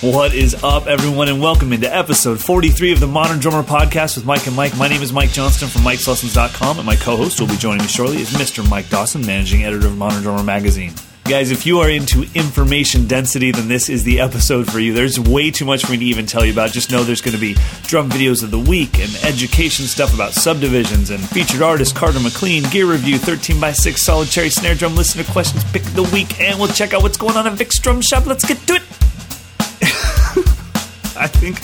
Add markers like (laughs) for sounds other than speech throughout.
What is up, everyone, and welcome into episode 43 of the Modern Drummer Podcast with Mike and Mike. My name is Mike Johnston from Mike'sLessons.com, and my co host will be joining me shortly is Mr. Mike Dawson, managing editor of Modern Drummer Magazine. Guys, if you are into information density, then this is the episode for you. There's way too much for me to even tell you about. Just know there's going to be drum videos of the week and education stuff about subdivisions and featured artist Carter McLean, gear review, 13 by 6 solid cherry snare drum listener questions, pick of the week, and we'll check out what's going on at Vic's Drum Shop. Let's get to it. (laughs) I think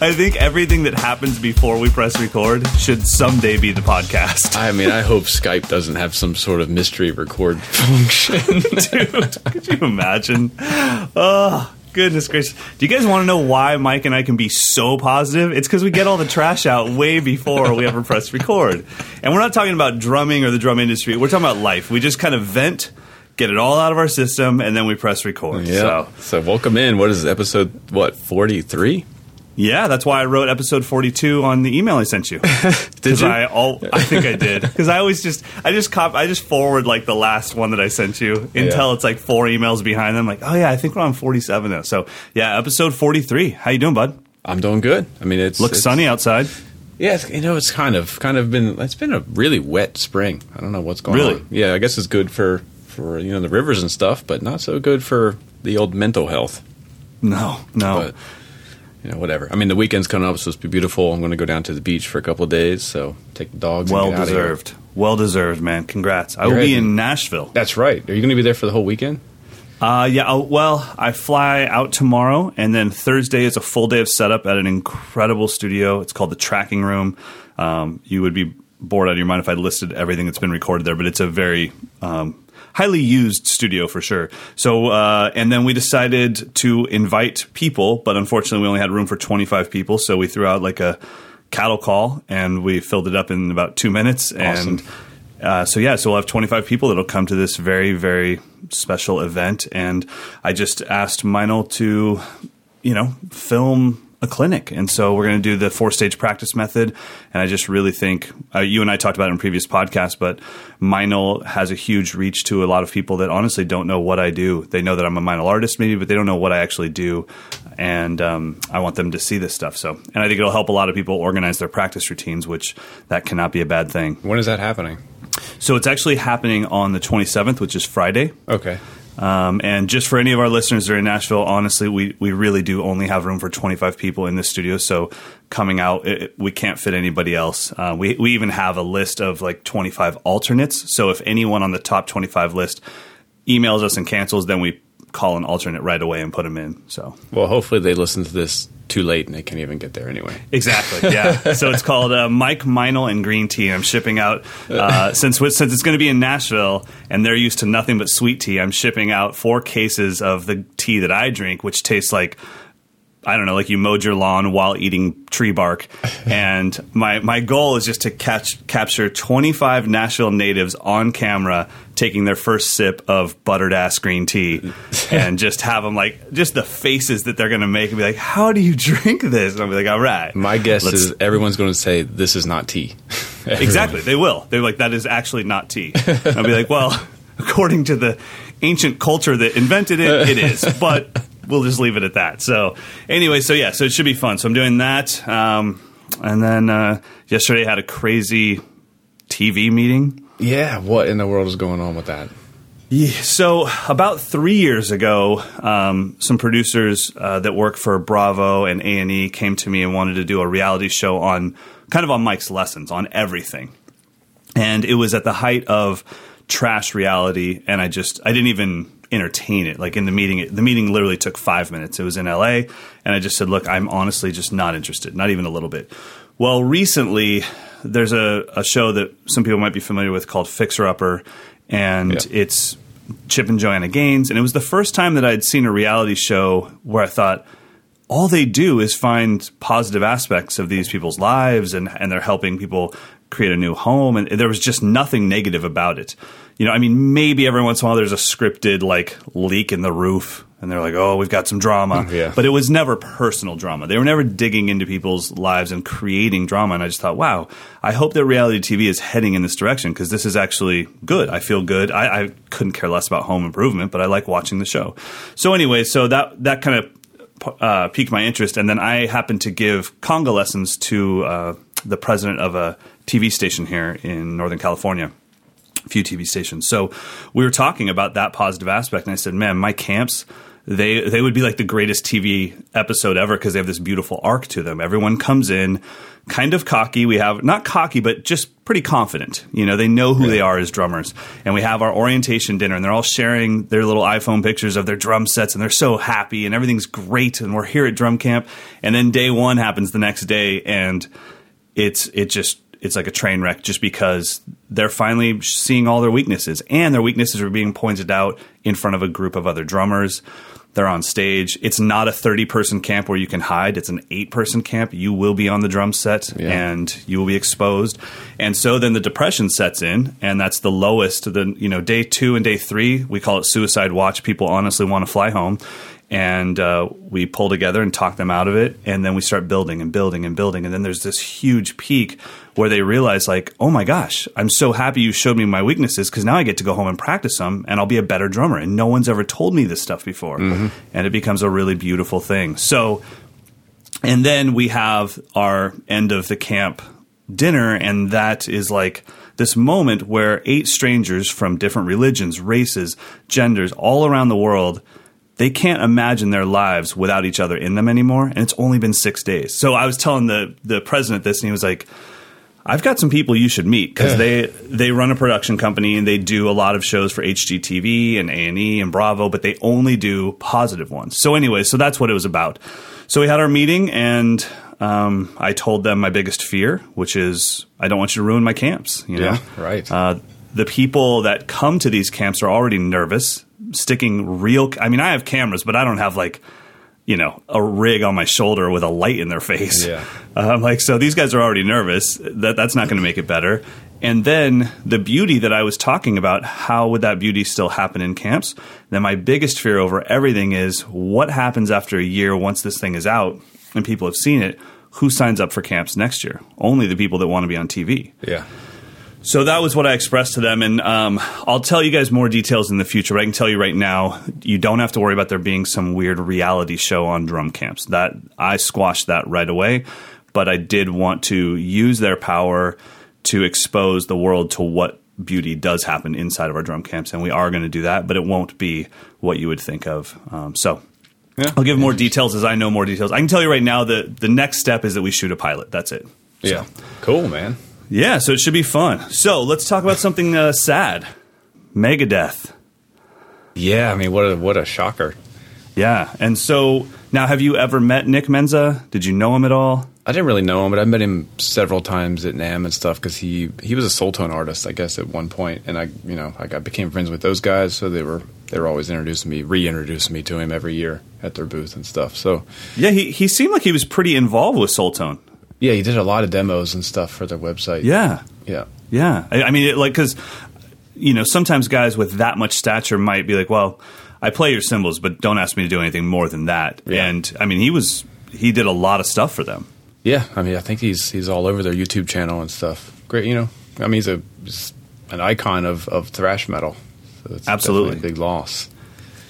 I think everything that happens before we press record should someday be the podcast. I mean, I hope Skype doesn't have some sort of mystery record (laughs) function. (laughs) Dude, could you imagine? Oh, goodness gracious. Do you guys want to know why Mike and I can be so positive? It's because we get all the trash out way before we ever press record. And we're not talking about drumming or the drum industry. We're talking about life. We just kind of vent, get it all out of our system, and then we press record. yeah. So, So, welcome in. What is episode, what, 43? yeah, that's why I wrote episode 42 on the email I sent you. (laughs) Because you? I all I think I did because I always just I just cop I just forward like the last one that I sent you until Yeah. it's like four emails behind them. Like, oh yeah, I think we're on forty seven now. So yeah, episode forty three. How you doing, bud? I'm doing good. I mean, it's. Looks it's- sunny outside. Yeah, you know, it's kind of, kind of been, it's been a really wet spring. I don't know what's going Really? on. Yeah, I guess it's good for, for, you know, the rivers and stuff, but not so good for the old mental health. No, no. But, you know, whatever. I mean, the weekend's coming up, so it's supposed to be beautiful. I'm going to go down to the beach for a couple of days, so take the dogs. well and get out of here. deserved. Well deserved, man. Congrats. I You're will be in Nashville. That's right. Are you going to be there for the whole weekend? Uh, yeah. Well, I fly out tomorrow, and then Thursday is a full day of setup at an incredible studio. It's called the Tracking Room. Um, you would be bored out of your mind if I listed everything that's been recorded there, but it's a very um, highly used studio for sure. So, uh, and then we decided to invite people, but unfortunately, we only had room for 25 people, so we threw out like a cattle call, and we filled it up in about two minutes, Awesome. and. Uh, so yeah, so we'll have 25 people that'll come to this very, very special event, and I just asked Meinl to, you know, film a clinic, and so we're going to do the four stage practice method, and I just really think uh, you and I talked about it in previous podcasts, but Meinl has a huge reach to a lot of people that honestly don't know what I do. They know that I'm a Meinl artist, maybe, but they don't know what I actually do, and um, I want them to see this stuff. So, and I think it'll help a lot of people organize their practice routines, which that cannot be a bad thing. When is that happening? So it's actually happening on the 27th, which is Friday. Okay. Um, and just for any of our listeners that are in Nashville, honestly, we, we really do only have room for 25 people in this studio. So coming out, it, we can't fit anybody else. Uh, we, we even have a list of like 25 alternates. So if anyone on the top 25 list emails us and cancels, then we call an alternate right away and put them in. So Well, hopefully they listen to this too late and they can't even get there anyway. Exactly. Yeah. (laughs) so it's called uh, Mike Meinl and Green Tea. I'm shipping out uh, (laughs) since since it's going to be in Nashville and they're used to nothing but sweet tea. I'm shipping out four cases of the tea that I drink, which tastes like. I don't know, like you mowed your lawn while eating tree bark, (laughs) and my my goal is just to catch capture 25 Nashville natives on camera taking their first sip of buttered ass green tea, (laughs) and just have them like just the faces that they're gonna make and be like, "How do you drink this?" And I'll be like, "All right." My guess Let's- is everyone's going to say this is not tea. (laughs) Exactly, they will. They're like, that is actually not tea. And I'll be like, well, according to the ancient culture that invented it, it is. (laughs) But we'll just leave it at that. So anyway, so yeah, so it should be fun. So I'm doing that. Um, and then uh, yesterday I had a crazy TV meeting. Yeah, what in the world is going on with that? Yeah, so about three years ago, um, some producers uh, that work for Bravo and A and E came to me and wanted to do a reality show on kind of on Mike's lessons on everything, and it was at the height of trash reality, and I just I didn't even entertain it. Like in the meeting, the meeting literally took five minutes. It was in L.A., and I just said, "Look, I'm honestly just not interested, not even a little bit." Well, recently there's a, a show that some people might be familiar with called Fixer Upper, and Yeah. it's Chip and Joanna Gaines, and it was the first time that I'd seen a reality show where I thought all they do is find positive aspects of these people's lives, and and they're helping people create a new home, and there was just nothing negative about it. You know, I mean, maybe every once in a while there's a scripted like leak in the roof, and they're like, "Oh, we've got some drama," (laughs) Yeah. but it was never personal drama. They were never digging into people's lives and creating drama. And I just thought, wow, I hope that reality TV is heading in this direction because this is actually good. I feel good. I, I couldn't care less about home improvement, but I like watching the show. So anyway, so that that kind of uh, piqued my interest, and then I happened to give conga lessons to uh, the president of a TV station here in Northern California. A few TV stations. So we were talking about that positive aspect, and I said, "Man, my camps." They they would be like the greatest TV episode ever because they have this beautiful arc to them. Everyone comes in kind of cocky. We have not cocky, but just pretty confident. You know, they know who they are as drummers. And we have our orientation dinner, and they're all sharing their little iPhone pictures of their drum sets, and they're so happy, and everything's great. And we're here at drum camp, and then day one happens the next day, and it's it just it's like a train wreck just because they're finally seeing all their weaknesses and their weaknesses are being pointed out in front of a group of other drummers they're on stage. It's not a 30 person camp where you can hide. It's an 8 person camp. You will be on the drum set Yeah. and you will be exposed. And so then the depression sets in and that's the lowest the you know day 2 and day 3 we call it suicide watch. People honestly want to fly home. And uh, we pull together and talk them out of it. And then we start building and building and building. And then there's this huge peak where they realize like oh my gosh i'm so happy you showed me my weaknesses because now i get to go home and practice them and i'll be a better drummer and no one's ever told me this stuff before mm-hmm. and it becomes a really beautiful thing so and then we have our end of the camp dinner, and that is like this moment where eight strangers from different religions, races, genders, all around the world, they can't imagine their lives without each other in them anymore. And it's only been six days. So I was telling the the president this, and he was like, I've got some people you should meet because they they run a production company and they do a lot of shows for HGTV and A and E and Bravo, but they only do positive ones. So anyway, so that's what it was about. So we had our meeting and um, I told them my biggest fear, which is I don't want you to ruin my camps. You know? Yeah, right. Uh, the people that come to these camps are already nervous, sticking real. I mean, I have cameras, but I don't have like you know a rig on my shoulder with a light in their face. Yeah. Um, like so, these guys are already nervous. That that's not going to make it better. And then the beauty that I was talking about, how would that beauty still happen in camps? Then my biggest fear over everything is what happens after a year once this thing is out and people have seen it. Who signs up for camps next year? Only the people that want to be on TV. Yeah. So that was what I expressed to them, and um, I'll tell you guys more details in the future. But I can tell you right now, you don't have to worry about there being some weird reality show on drum camps. That I squashed that right away. But I did want to use their power to expose the world to what beauty does happen inside of our drum camps, and we are going to do that. But it won't be what you would think of. Um, so Yeah. I'll give more details as I know more details. I can tell you right now that the next step is that we shoot a pilot. That's it. Yeah. Cool, man. Yeah, so it should be fun. So let's talk about something uh, sad. Megadeth. Yeah, I mean, what a what a shocker. Yeah, and so now have you ever met Nick Menza? Did you know him at all? I didn't really know him, but I met him several times at NAMM and stuff because he he was a Soultone artist, I guess, at one point, and I you know I got became friends with those guys, so they were they were always introducing me, reintroducing me to him every year at their booth and stuff. So Yeah, he, he seemed like he was pretty involved with Soultone. Yeah, he did a lot of demos and stuff for their website. Yeah, yeah, yeah. I, I mean, it, like, because, you know, sometimes guys with that much stature might be like, well, I play your cymbals, but don't ask me to do anything more than that. Yeah. And, I mean, he was, he did a lot of stuff for them. yeah. I mean, I think he's he's all over their YouTube channel and stuff. Great, you know. I mean, he's a an icon of of thrash metal. So it's Absolutely. a big loss.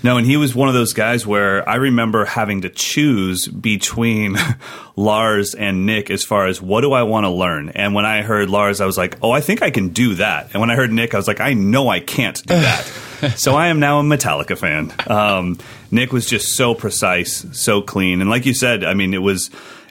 No, and he was one of those guys where I remember having to choose between (laughs) Lars and Nick as far as what do I want to learn. And when I heard Lars, I was like, oh, I think I can do that. And when I heard Nick, I was like, I know I can't do that. so I am now a Metallica fan. Um, Nick was just so precise, so clean. And like you said, I mean, it was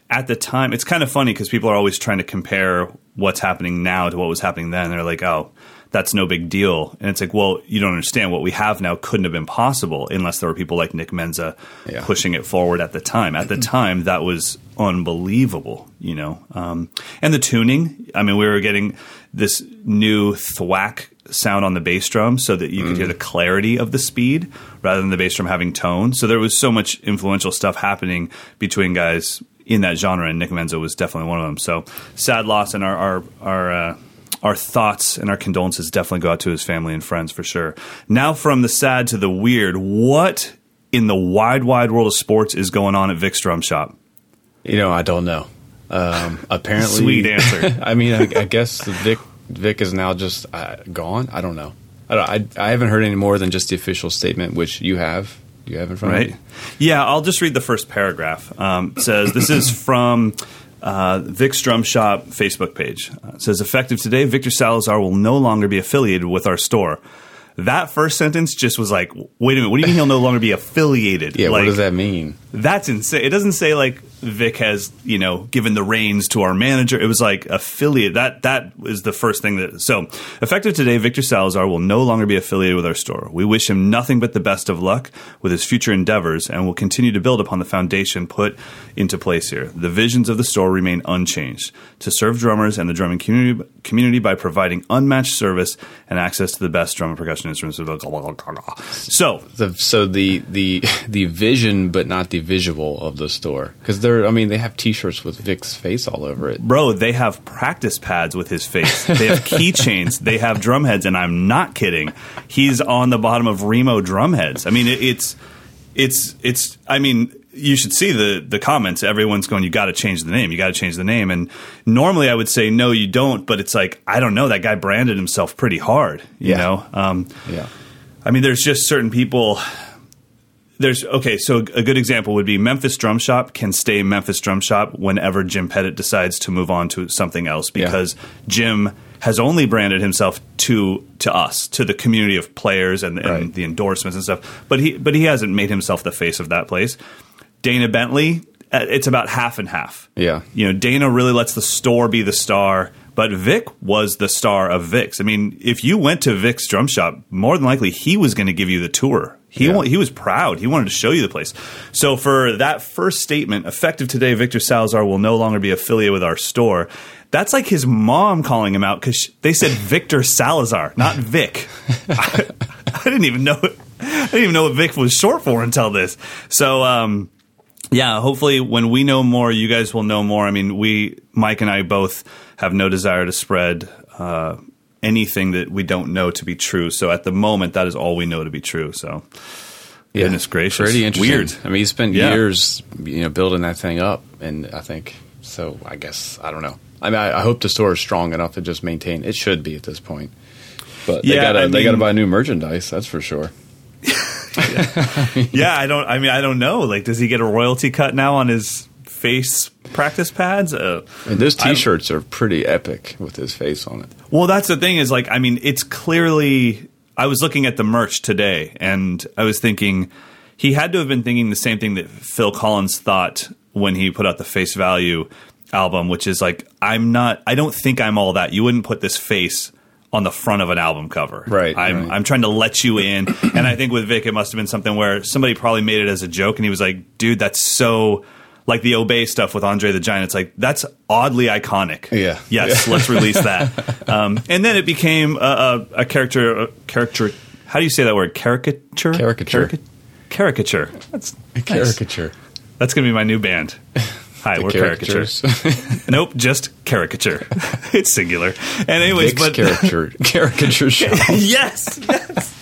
at the time, it's kind of funny because people are always trying to compare what's happening now to what was happening then. They're like, oh, that's no big deal. And it's like, well, you don't understand. What we have now couldn't have been possible unless there were people like Nick Menza Yeah. pushing it forward at the time. At the (clears throat) time, that was unbelievable, you know. Um, and the tuning, I mean, we were getting this new thwack sound on the bass drum so that you could hear the clarity of the speed rather than the bass drum having tone. So there was so much influential stuff happening between guys in that genre, and Nick Menza was definitely one of them. So sad loss, and our our our. Uh, our thoughts and our condolences definitely go out to his family and friends for sure. Now, from the sad to the weird, what in the wide, wide world of sports is going on at Vic's Drum Shop? You know, I don't know. Um, (laughs) apparently, Sweet answer. (laughs) I mean, I, I guess Vic Vic is now just uh, gone. I don't know. I, don't, I I haven't heard any more than just the official statement, which you have. You have in front right? of you? Yeah, I'll just read the first paragraph. Um, it says this is from uh, Vic's Drum Shop Facebook page. Uh, it says effective today, Victor Salazar will no longer be affiliated with our store. That first sentence just was like, wait a minute, what do you mean he'll no longer be affiliated? Yeah, like, what does that mean? That's insane. It doesn't say like Vic has, you know, given the reins to our manager. It was like affiliate. That that is the first thing that. So effective today, Victor Salazar will no longer be affiliated with our store. We wish him nothing but the best of luck with his future endeavors, and will continue to build upon the foundation put into place here. The visions of the store remain unchanged: to serve drummers and the drumming community community by providing unmatched service and access to the best drum and percussion instruments. So The, so the the the vision, but not the visual of the store, because they're. I mean, they have T-shirts with Vic's face all over it. Bro, they have practice pads with his face. They have (laughs) keychains. they have drum heads, and I'm not kidding. He's on the bottom of Remo drum heads. I mean, it, it's it's it's. I mean, you should see the the comments. Everyone's going, "You got to change the name. You got to change the name." And normally, I would say, "No, you don't." But it's like I don't know. That guy branded himself pretty hard. You Yeah. know. Um, Yeah. I mean, there's just certain people. There's okay, so a good example would be Memphis Drum Shop can stay Memphis Drum Shop whenever Jim Pettit decides to move on to something else Yeah. because Jim has only branded himself to to us, to the community of players and, and Right. the endorsements and stuff. But he but he hasn't made himself the face of that place. Dana Bentley, uh, it's about half and half. Yeah. You know, Dana really lets the store be the star, but Vic was the star of Vic's. I mean, if you went to Vic's drum shop, more than likely he was going to give you the tour. He Yeah. he was proud. He wanted to show you the place. So for that first statement, effective today, Victor Salazar will no longer be affiliated with our store. That's like his mom calling him out because they said Victor Salazar, not Vic. I, (laughs) I didn't even know. I didn't even know what Vic was short for until this. So. um yeah, hopefully when we know more, you guys will know more. I mean, we, Mike and I both have no desire to spread uh, anything that we don't know to be true. So at the moment, that is all we know to be true. So, Yeah. goodness gracious. Pretty interesting. Weird. I mean, he spent Yeah. years, you know, building that thing up, and I think so. I guess I don't know. I mean, I, I hope the store is strong enough to just maintain. It should be at this point. But they Yeah, gotta I they gotta mean- buy new merchandise. That's for sure. (laughs) yeah, I don't, I mean, I don't know. Like, does he get a royalty cut now on his face practice pads? Uh, And those T-shirts are pretty epic with his face on it. Well, that's the thing is like I mean, it's clearly I was looking at the merch today and I was thinking he had to have been thinking the same thing that Phil Collins thought when he put out the Face Value album, which is like I'm not I don't think I'm all that. You wouldn't put this face on the front of an album cover. Right, I'm right. I'm trying to let you in. and I think with Vic it must have been something where somebody probably made it as a joke and he was like, dude, that's so like the Obey stuff with Andre the Giant, it's like that's oddly iconic. Yeah. Yes, Yeah. let's release that. (laughs) Um, and then it became a, a, a character. A character. How do you say that word? Caricature. Caricature. Carica- caricature. That's nice. Caricature. That's going to be my new band. (laughs) Hi, The we're caricatures. caricature. (laughs) nope, just caricature. it's singular. And anyways, Vic's but caricature caricature shop. yes, yes.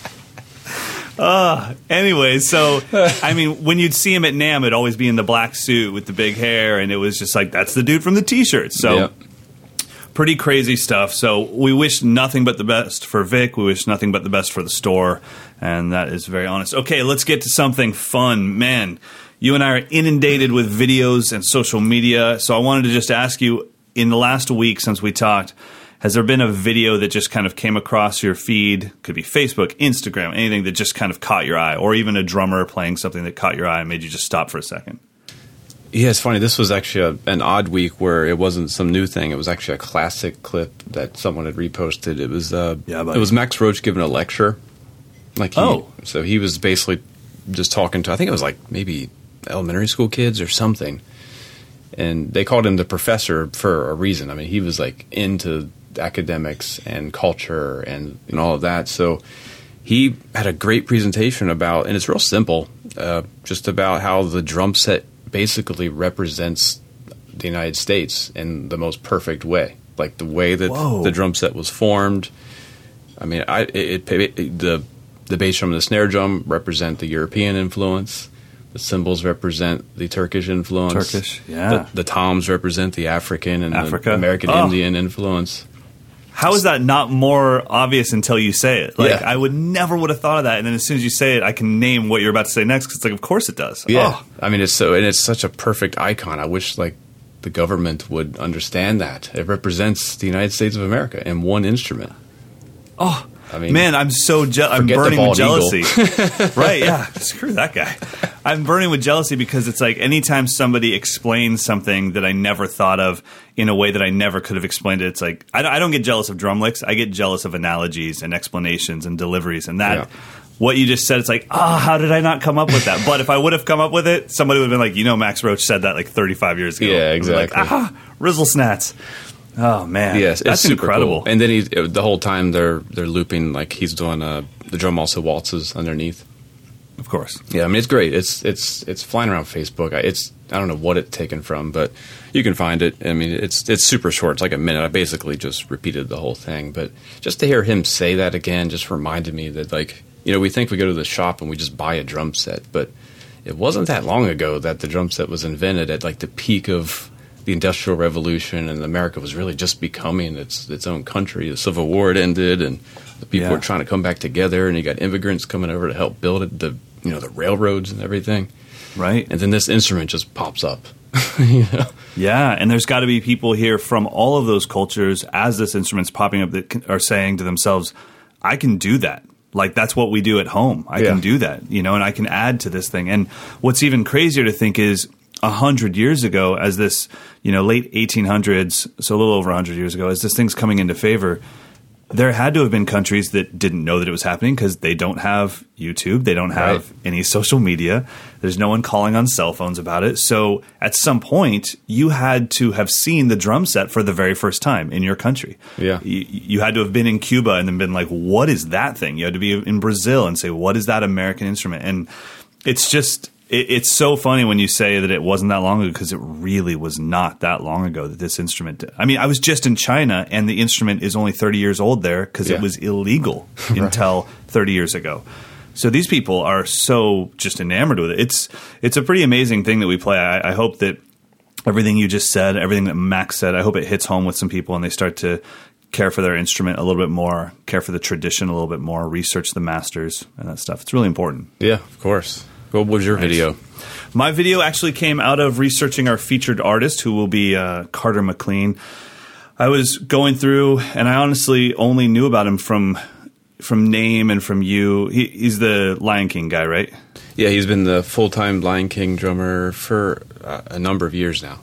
Uh, anyway, so I mean, when you'd see him at NAMM, it'd always be in the black suit with the big hair, and it was just like that's the dude from the T-shirt. So Yep. pretty crazy stuff. So we wish nothing but the best for Vic. We wish nothing but the best for the store, and that is very honest. Okay, let's get to something fun, man. You and I are inundated with videos and social media, so I wanted to just ask you: in the last week since we talked, has there been a video that just kind of came across your feed? Could be Facebook, Instagram, anything that just kind of caught your eye, or even a drummer playing something that caught your eye and made you just stop for a second. Yeah, it's funny. This was actually a, an odd week where it wasn't some new thing. It was actually a classic clip that someone had reposted. It was uh, Yeah, buddy. it was Max Roach giving a lecture. Like he, Oh. so he was basically just talking to I think it was like maybe elementary school kids or something, and they called him the professor for a reason. I mean, he was like into academics and culture and and all of that. So he had a great presentation about, and it's real simple, uh, just about how the drum set basically represents the United States in the most perfect way, like the way that Whoa. the drum set was formed. I mean, I it, it, it- the the bass drum and the snare drum represent the European influence. The cymbals represent the Turkish influence. Turkish, yeah. The, the toms represent the African and Africa. American Oh. Indian influence. How is that not more obvious until you say it? Like Yeah. I would never would have thought of that, and then as soon as you say it, I can name what you're about to say next. 'cause it's like, of course it does. Yeah, Oh, I mean it's so and it's such a perfect icon. I wish like the government would understand that it represents the United States of America in one instrument. oh, I mean, man, I'm so je- I'm burning with jealousy. (laughs) right? Yeah. Screw that guy. I'm burning with jealousy because it's like anytime somebody explains something that I never thought of in a way that I never could have explained it, it's like I, don't- I don't get jealous of drum licks. I get jealous of analogies and explanations and deliveries and that. Yeah. What you just said, it's like, ah, how did I not come up with that? But if I would have come up with it, somebody would have been like, you know, Max Roach said that like 35 years ago. Yeah, I'd Like, exactly. ah, Rizzle Snats. Oh man, Yes, that's incredible. Cool. And then he the whole time they're they're looping like he's doing uh, the drum also waltzes underneath. of course, Yeah, I mean it's great. It's it's it's flying around Facebook. It's I don't know what it's taken from, but you can find it. I mean it's it's super short. It's like a minute. I basically just repeated the whole thing, but just to hear him say that again just reminded me that like you know we think we go to the shop and we just buy a drum set, but it wasn't that long ago that the drum set was invented at like the peak of the industrial revolution and America was really just becoming its its own country. The Civil War had ended and the people Yeah. were trying to come back together and you got immigrants coming over to help build it, the you know, the railroads and everything. right? And then this instrument just pops up. (laughs) you know? Yeah, and there's got to be people here from all of those cultures as this instrument's popping up that are saying to themselves, "I can do that." Like that's what we do at home. I Yeah. can do that, you know, and I can add to this thing. And what's even crazier to think is a hundred years ago, as this, you know, late 1800s, so a little over a hundred years ago, as this thing's coming into favor, there had to have been countries that didn't know that it was happening because they don't have YouTube, they don't have Right. any social media. There's no one calling on cell phones about it. So at some point, you had to have seen the drum set for the very first time in your country. Yeah. You, you had to have been in Cuba and then been like, what is that thing? You had to be in Brazil and say, what is that American instrument? And it's just, it, it's so funny when you say that it wasn't that long ago because it really was not that long ago that this instrument. I mean, I was just in China and the instrument is only 30 years old there because it was illegal (laughs) until 30 years ago. So these people are so just enamored with it. It's it's a pretty amazing thing that we play. I, I hope that everything you just said, everything that Max said, I hope it hits home with some people and they start to care for their instrument a little bit more, care for the tradition a little bit more, research the masters and that stuff. It's really important. Yeah, of course. What was your video? My video actually came out of researching our featured artist, who will be uh, Carter McLean. I was going through, and I honestly only knew about him from from name and from you. He, he's the Lion King guy, right? Yeah, he's been the full time Lion King drummer for uh, a number of years now.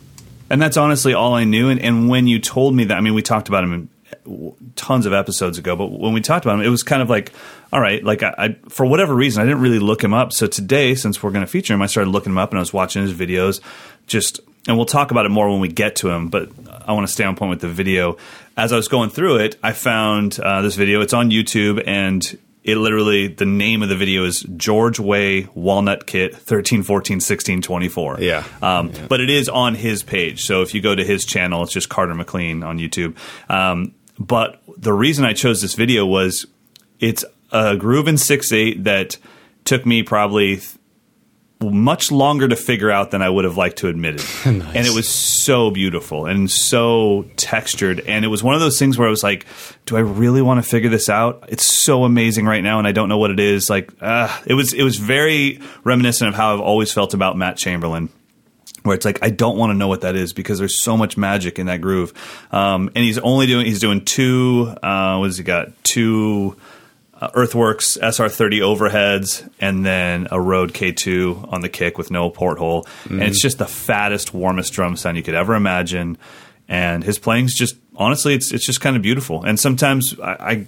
And that's honestly all I knew. And, and when you told me that, I mean, we talked about him in tons of episodes ago, but when we talked about him, it was kind of like, all right, like I, I for whatever reason, I didn't really look him up. So today, since we're going to feature him, I started looking him up and I was watching his videos. Just, and we'll talk about it more when we get to him, but I want to stay on point with the video. As I was going through it, I found uh, this video. It's on YouTube and it literally the name of the video is George Way Walnut Kit 13 14 16 24 Yeah. um, but it is on his page. So if you go to his channel, it's just Carter McLean on YouTube. Um, but the reason I chose this video was it's a groove in six eight that took me probably th- much longer to figure out than I would have liked to admit (laughs) it. And it was so beautiful and so textured. And it was one of those things where I was like, do I really want to figure this out? It's so amazing right now and I don't know what it is. Like, uh, it was, it was very reminiscent of how I've always felt about Matt Chamberlain where it's like I don't want to know what that is because there's so much magic in that groove. Um, and he's only doing he's doing two. Uh, what has he got? Two uh, Earthworks SR30 overheads, and then a Rode K2 on the kick with no porthole. And it's just the fattest, warmest drum sound you could ever imagine. And his playing's just honestly, it's it's just kind of beautiful. And sometimes I, I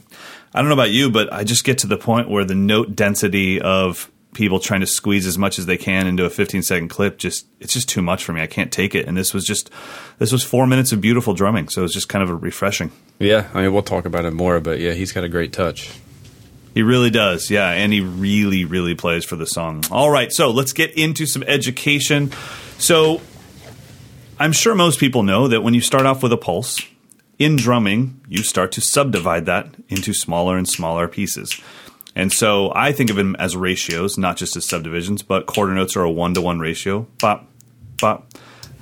I don't know about you, but I just get to the point where the note density of people trying to squeeze as much as they can into a 15 second clip just it's just too much for me. I can't take it. And this was just this was four minutes of beautiful drumming. So it was just kind of a refreshing. Yeah, I mean, we'll talk about it more, but yeah, he's got a great touch. he really does. Yeah and he really really plays for the song. All right so let's get into some education. So i'm sure most people know that when you start off with a pulse in drumming you start to subdivide that into smaller and smaller pieces And so I think of them as ratios, not just as subdivisions, but quarter notes are a one to one ratio. Bop, bop.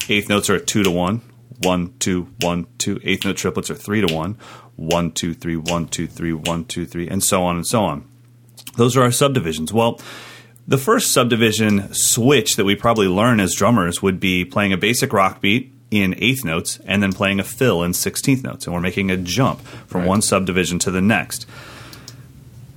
Eighth notes are a two to one. one, two, one, two. Eighth note triplets are three to one. One, two, three, one, two, three, one, two, three, and so on and so on. Those are our subdivisions. Well, the first subdivision switch that we probably learn as drummers would be playing a basic rock beat in eighth notes and then playing a fill in sixteenth notes, and we're making a jump from Right. one subdivision to the next.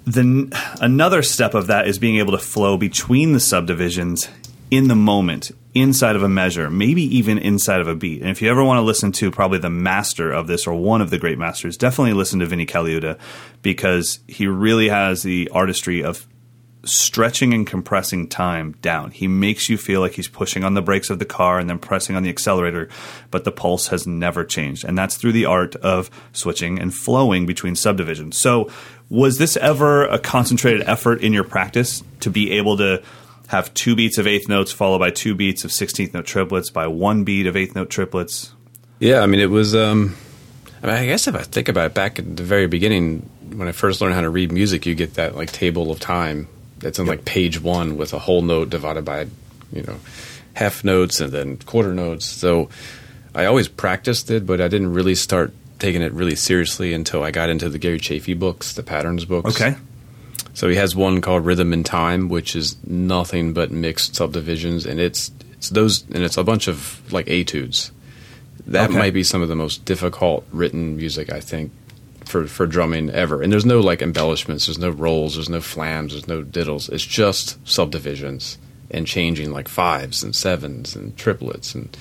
Then another step of that is being able to flow between the subdivisions in the moment, inside of a measure, maybe even inside of a beat. And if you ever want to listen to probably the master of this or one of the great masters, definitely listen to Vinnie Colaiuta because he really has the artistry of stretching and compressing time down. He makes you feel like he's pushing on the brakes of the car and then pressing on the accelerator, but the pulse has never changed. And that's through the art of switching and flowing between subdivisions. So, was this ever a concentrated effort in your practice to be able to have two beats of eighth notes followed by two beats of 16th note triplets by one beat of eighth note triplets? Yeah, I mean, it was. Um, I, mean, I guess if I think about it, back at the very beginning, when I first learned how to read music, you get that like table of time that's in like page one with a whole note divided by, you know, half notes and then quarter notes. So I always practiced it, but I didn't really start taking it really seriously until I got into the Gary Chaffee books, the patterns books. Okay. So he has one called Rhythm and Time, which is nothing but mixed subdivisions, and it's it's those and it's a bunch of like etudes. That Okay. might be some of the most difficult written music I think for for drumming ever. And there's no like embellishments, there's no rolls, there's no flams, there's no diddles. It's just subdivisions and changing like fives and sevens and triplets and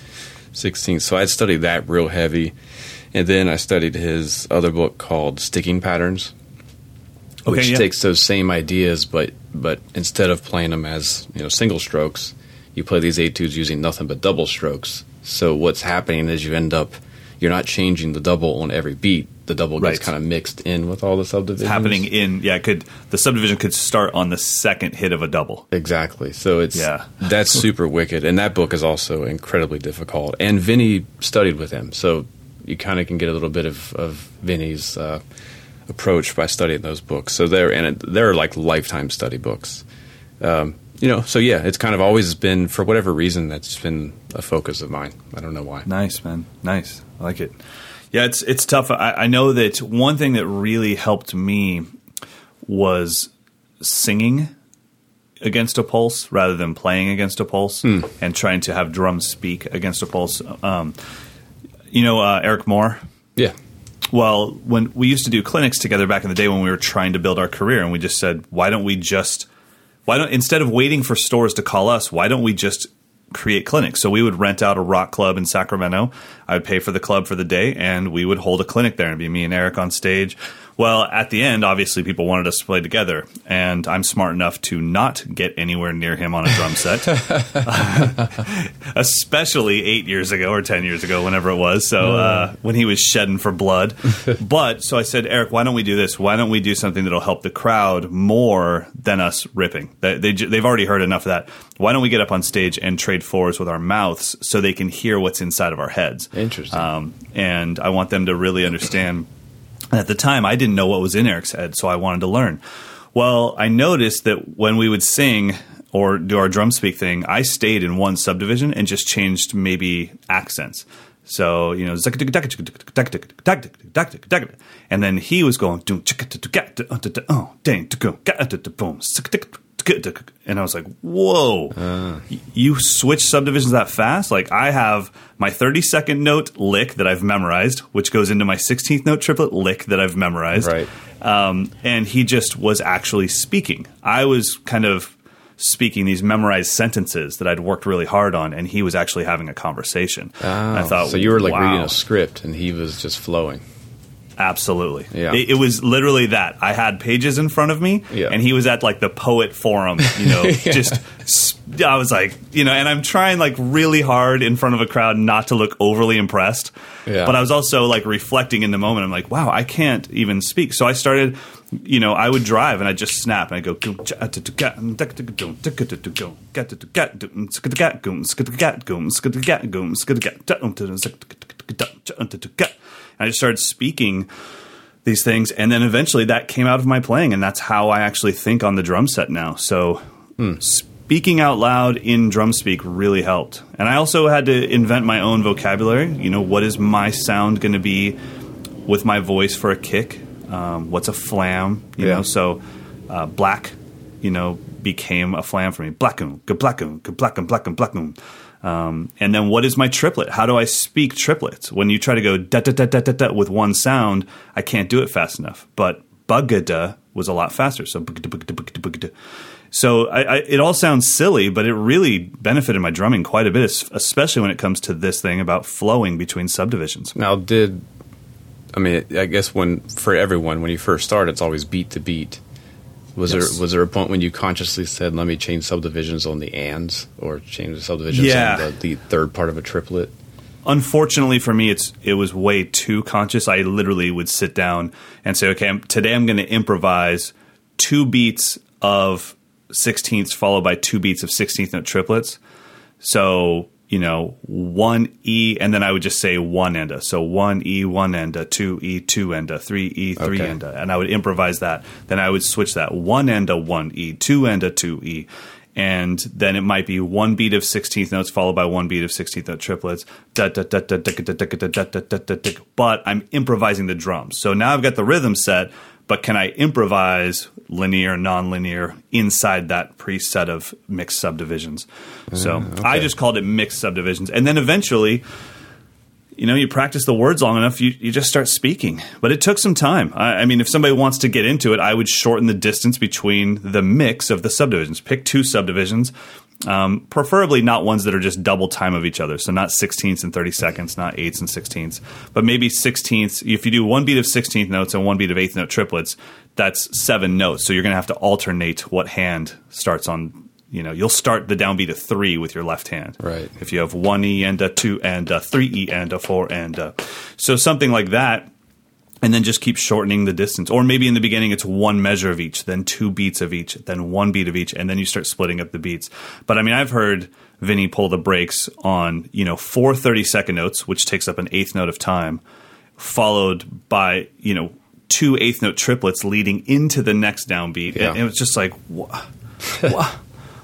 sixteens. So I studied that real heavy, and then I studied his other book called Sticking Patterns Okay, which yeah. takes those same ideas, but but instead of playing them as you know single strokes, you play these etudes using nothing but double strokes. So what's happening is you end up you're not changing the double on every beat. The double gets Right. kind of mixed in with all the subdivisions. Happening in yeah, could the subdivision could start on the second hit of a double. Exactly. So it's Yeah. that's super wicked, and that book is also incredibly difficult. And Vinny studied with him, so you kind of can get a little bit of of Vinny's uh, approach by studying those books. So they're and it, they're like lifetime study books. Um, you know, so yeah, it's kind of always been for whatever reason that's been a focus of mine. I don't know why. Nice, man. Nice. I like it. Yeah, it's it's tough. I, I know that one thing that really helped me was singing against a pulse rather than playing against a pulse and trying to have drums speak against a pulse. Um, you know, uh, Eric Moore. Yeah, Well, when we used to do clinics together back in the day when we were trying to build our career, and we just said, why don't we just, why don't instead of waiting for stores to call us, why don't we just create clinics? So we would rent out a rock club in Sacramento. I would pay for the club for the day, and we would hold a clinic there, and be me and Eric on stage. Well, at the end, obviously, people wanted us to play together, and I'm smart enough to not get anywhere near him on a drum set (laughs) especially eight years ago or ten years ago, whenever it was. So uh, when he was shedding for blood. (laughs) but so I said, Eric, why don't we do this? Why don't we do something that'll help the crowd more than us ripping? They, they they've already heard enough of that. Why don't we get up on stage and trade fours with our mouths so they can hear what's inside of our heads? Interesting. Um, and I want them to really understand. And at the time, I didn't know what was in Eric's head, so I wanted to learn. Well, I noticed that when we would sing or do our drum speak thing, I stayed in one subdivision and just changed maybe accents. So, you know, and then he was going, and I was like, whoa, Y- you switch subdivisions that fast? Like, I have my 30 second note lick that I've memorized, which goes into my 16th note triplet lick that I've memorized. Right. Um, and he just was actually speaking. I was kind of speaking these memorized sentences that I'd worked really hard on, and he was actually having a conversation. I thought, Oh, so you were like wow. reading a script, and he was just flowing. Absolutely. Yeah. It, it was literally that. I had pages in front of me, Yeah. and he was at like the poet forum, you know, (laughs) just. s- I was like, you know, and I'm trying like really hard in front of a crowd not to look overly impressed. Yeah. But I was also like reflecting in the moment. I'm like, wow, I can't even speak. So I started, you know, I would drive and I'd just snap and I'd go, and I just started speaking these things and then eventually that came out of my playing and that's how I actually think on the drum set now. So s- speaking out loud in drum speak really helped. And I also had to invent my own vocabulary. You know, what is my sound going to be with my voice for a kick? Um, what's a flam? You Yeah. know, so uh, black, you know, became a flam for me. Blackum, good blackum, good blackum, blackum, blackum. Um, and then what is my triplet? How do I speak triplets? When you try to go da da da da da da with one sound, I can't do it fast enough. But bugada was a lot faster. So bugada, bugada, bugada, bugada. So I, I, it all sounds silly, but it really benefited my drumming quite a bit, especially when it comes to this thing about flowing between subdivisions. Now, did I mean? I guess when for everyone when you first start, it's always beat to beat. Was Yes. there was there a point when you consciously said, "Let me change subdivisions on the ands," or change the subdivisions Yeah. on the, the third part of a triplet? Unfortunately for me, it's it was way too conscious. I literally would sit down and say, "Okay, I'm, today I'm going to improvise two beats of sixteenths followed by two beats of sixteenth note triplets." So you know, one E, and then I would just say one enda. So one E, one enda, two E, two enda, three E, three okay. enda. And I would improvise that. Then I would switch that one enda, one E, two enda, two E. And then it might be one beat of 16th notes followed by one beat of 16th note triplets. But I'm improvising the drums. So now I've got the rhythm set, but can I improvise linear, nonlinear inside that preset of mixed subdivisions? So I just called it mixed subdivisions. And then eventually, you know, you practice the words long enough, you, you just start speaking. But it took some time. I, I mean, if somebody wants to get into it, I would shorten the distance between the mix of the subdivisions. Pick two subdivisions, um, preferably not ones that are just double time of each other. So not 16ths and 30 seconds, not eighths and 16ths, but maybe 16ths. If you do one beat of 16th notes and one beat of eighth note triplets, that's seven notes. So you're going to have to alternate what hand starts on. You know, you'll start the downbeat of three with your left hand. Right. If you have one E and a two and a three E and a four and a so something like that, and then just keep shortening the distance. Or maybe in the beginning it's one measure of each, then two beats of each, then one beat of each, and then you start splitting up the beats. But I mean, I've heard Vinny pull the brakes on you know four 30 second notes, which takes up an eighth note of time, followed by you know two eighth note triplets leading into the next downbeat. Yeah. And it was just like, wha- (laughs)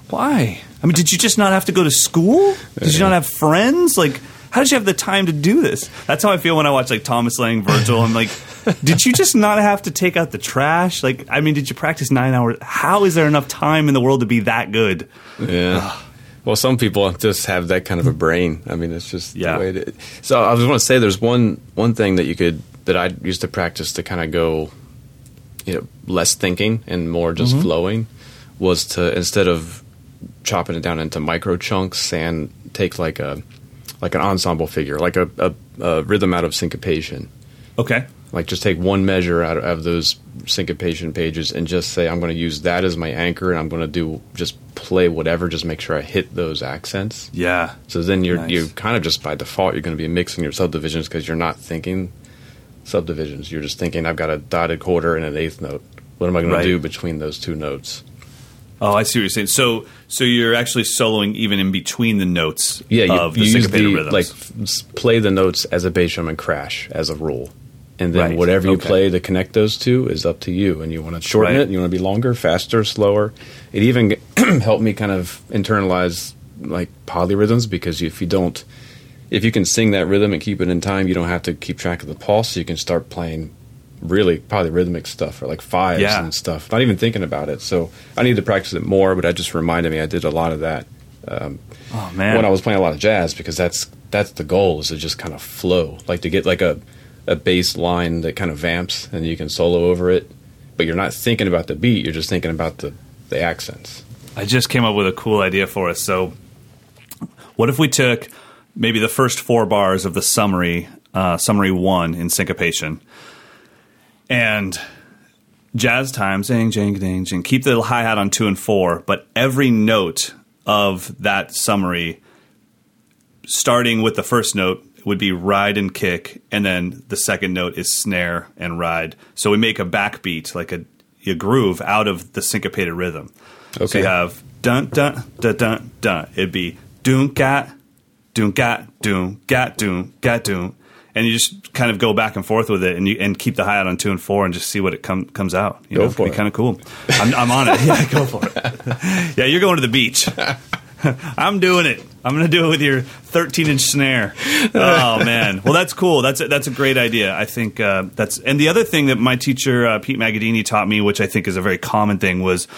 why? I mean, did you just not have to go to school? Did you not have friends? Like, how did you have the time to do this? That's how I feel when I watch like Thomas Lang, Virgil. I'm like, (laughs) did you just not have to take out the trash? Like, I mean, did you practice nine hours? How is there enough time in the world to be that good? Yeah. Well, some people just have that kind of a brain. I mean, it's just Yeah. the way it is. So I was going to say, there's one one thing that you could that I used to practice to kind of go, you know, less thinking and more just mm-hmm. flowing, was to instead of chopping it down into micro chunks and take like a like an ensemble figure, like a, a, a rhythm out of syncopation. Okay. Like just take one measure out of, of those syncopation pages and just say I'm going to use that as my anchor and I'm going to do just play whatever, just make sure I hit those accents. Yeah. So then you're Nice. you kind of just by default you're going to be mixing your subdivisions because you're not thinking subdivisions. You're just thinking I've got a dotted quarter and an eighth note. What am I going Right. to do between those two notes? Oh, I see what you're saying. So, so you're actually soloing even in between the notes Yeah, you, of the you use the rhythms. like f- play the notes as a bass drum and crash as a rule, and then Right, whatever you okay. play to connect those two is up to you. And you want to shorten Right. it, you want to be longer, faster, slower. It even (clears throat) helped me kind of internalize like polyrhythms because if you don't, if you can sing that rhythm and keep it in time, you don't have to keep track of the pulse. So you can start playing really polyrhythmic stuff or like fives Yeah. and stuff. Not even thinking about it. So I need to practice it more. But I just reminded me I did a lot of that oh man. when I was playing a lot of jazz because that's that's the goal is to just kind of flow, like to get like a a bass line that kind of vamps and you can solo over it, but you're not thinking about the beat, you're just thinking about the the accents. I just came up with a cool idea for us. So, what if we took maybe the first four bars of the summary, uh, summary one in syncopation, and jazz time, zing, jing, ding, jing. Keep the hi hat on two and four, but every note of that summary, starting with the first note, would be ride and kick, and then the second note is snare and ride. So we make a backbeat, like a, a groove, out of the syncopated rhythm. So you have dun dun dun dun dun. It'd be doon gat, doon gat, doon gat, doon gat, doon. And you just kind of go back and forth with it, and you and keep the high hat on two and four, and just see what it com- comes out. You Go know, for be it. kind of cool. I'm, I'm on it. (laughs) Yeah, go for it. (laughs) yeah, you're going to the beach. (laughs) I'm doing it. I'm going to do it with your 13 inch snare. Oh man, well that's cool. That's a, that's a great idea. I think uh, that's and the other thing that my teacher uh, Pete Magadini taught me, which I think is a very common thing, was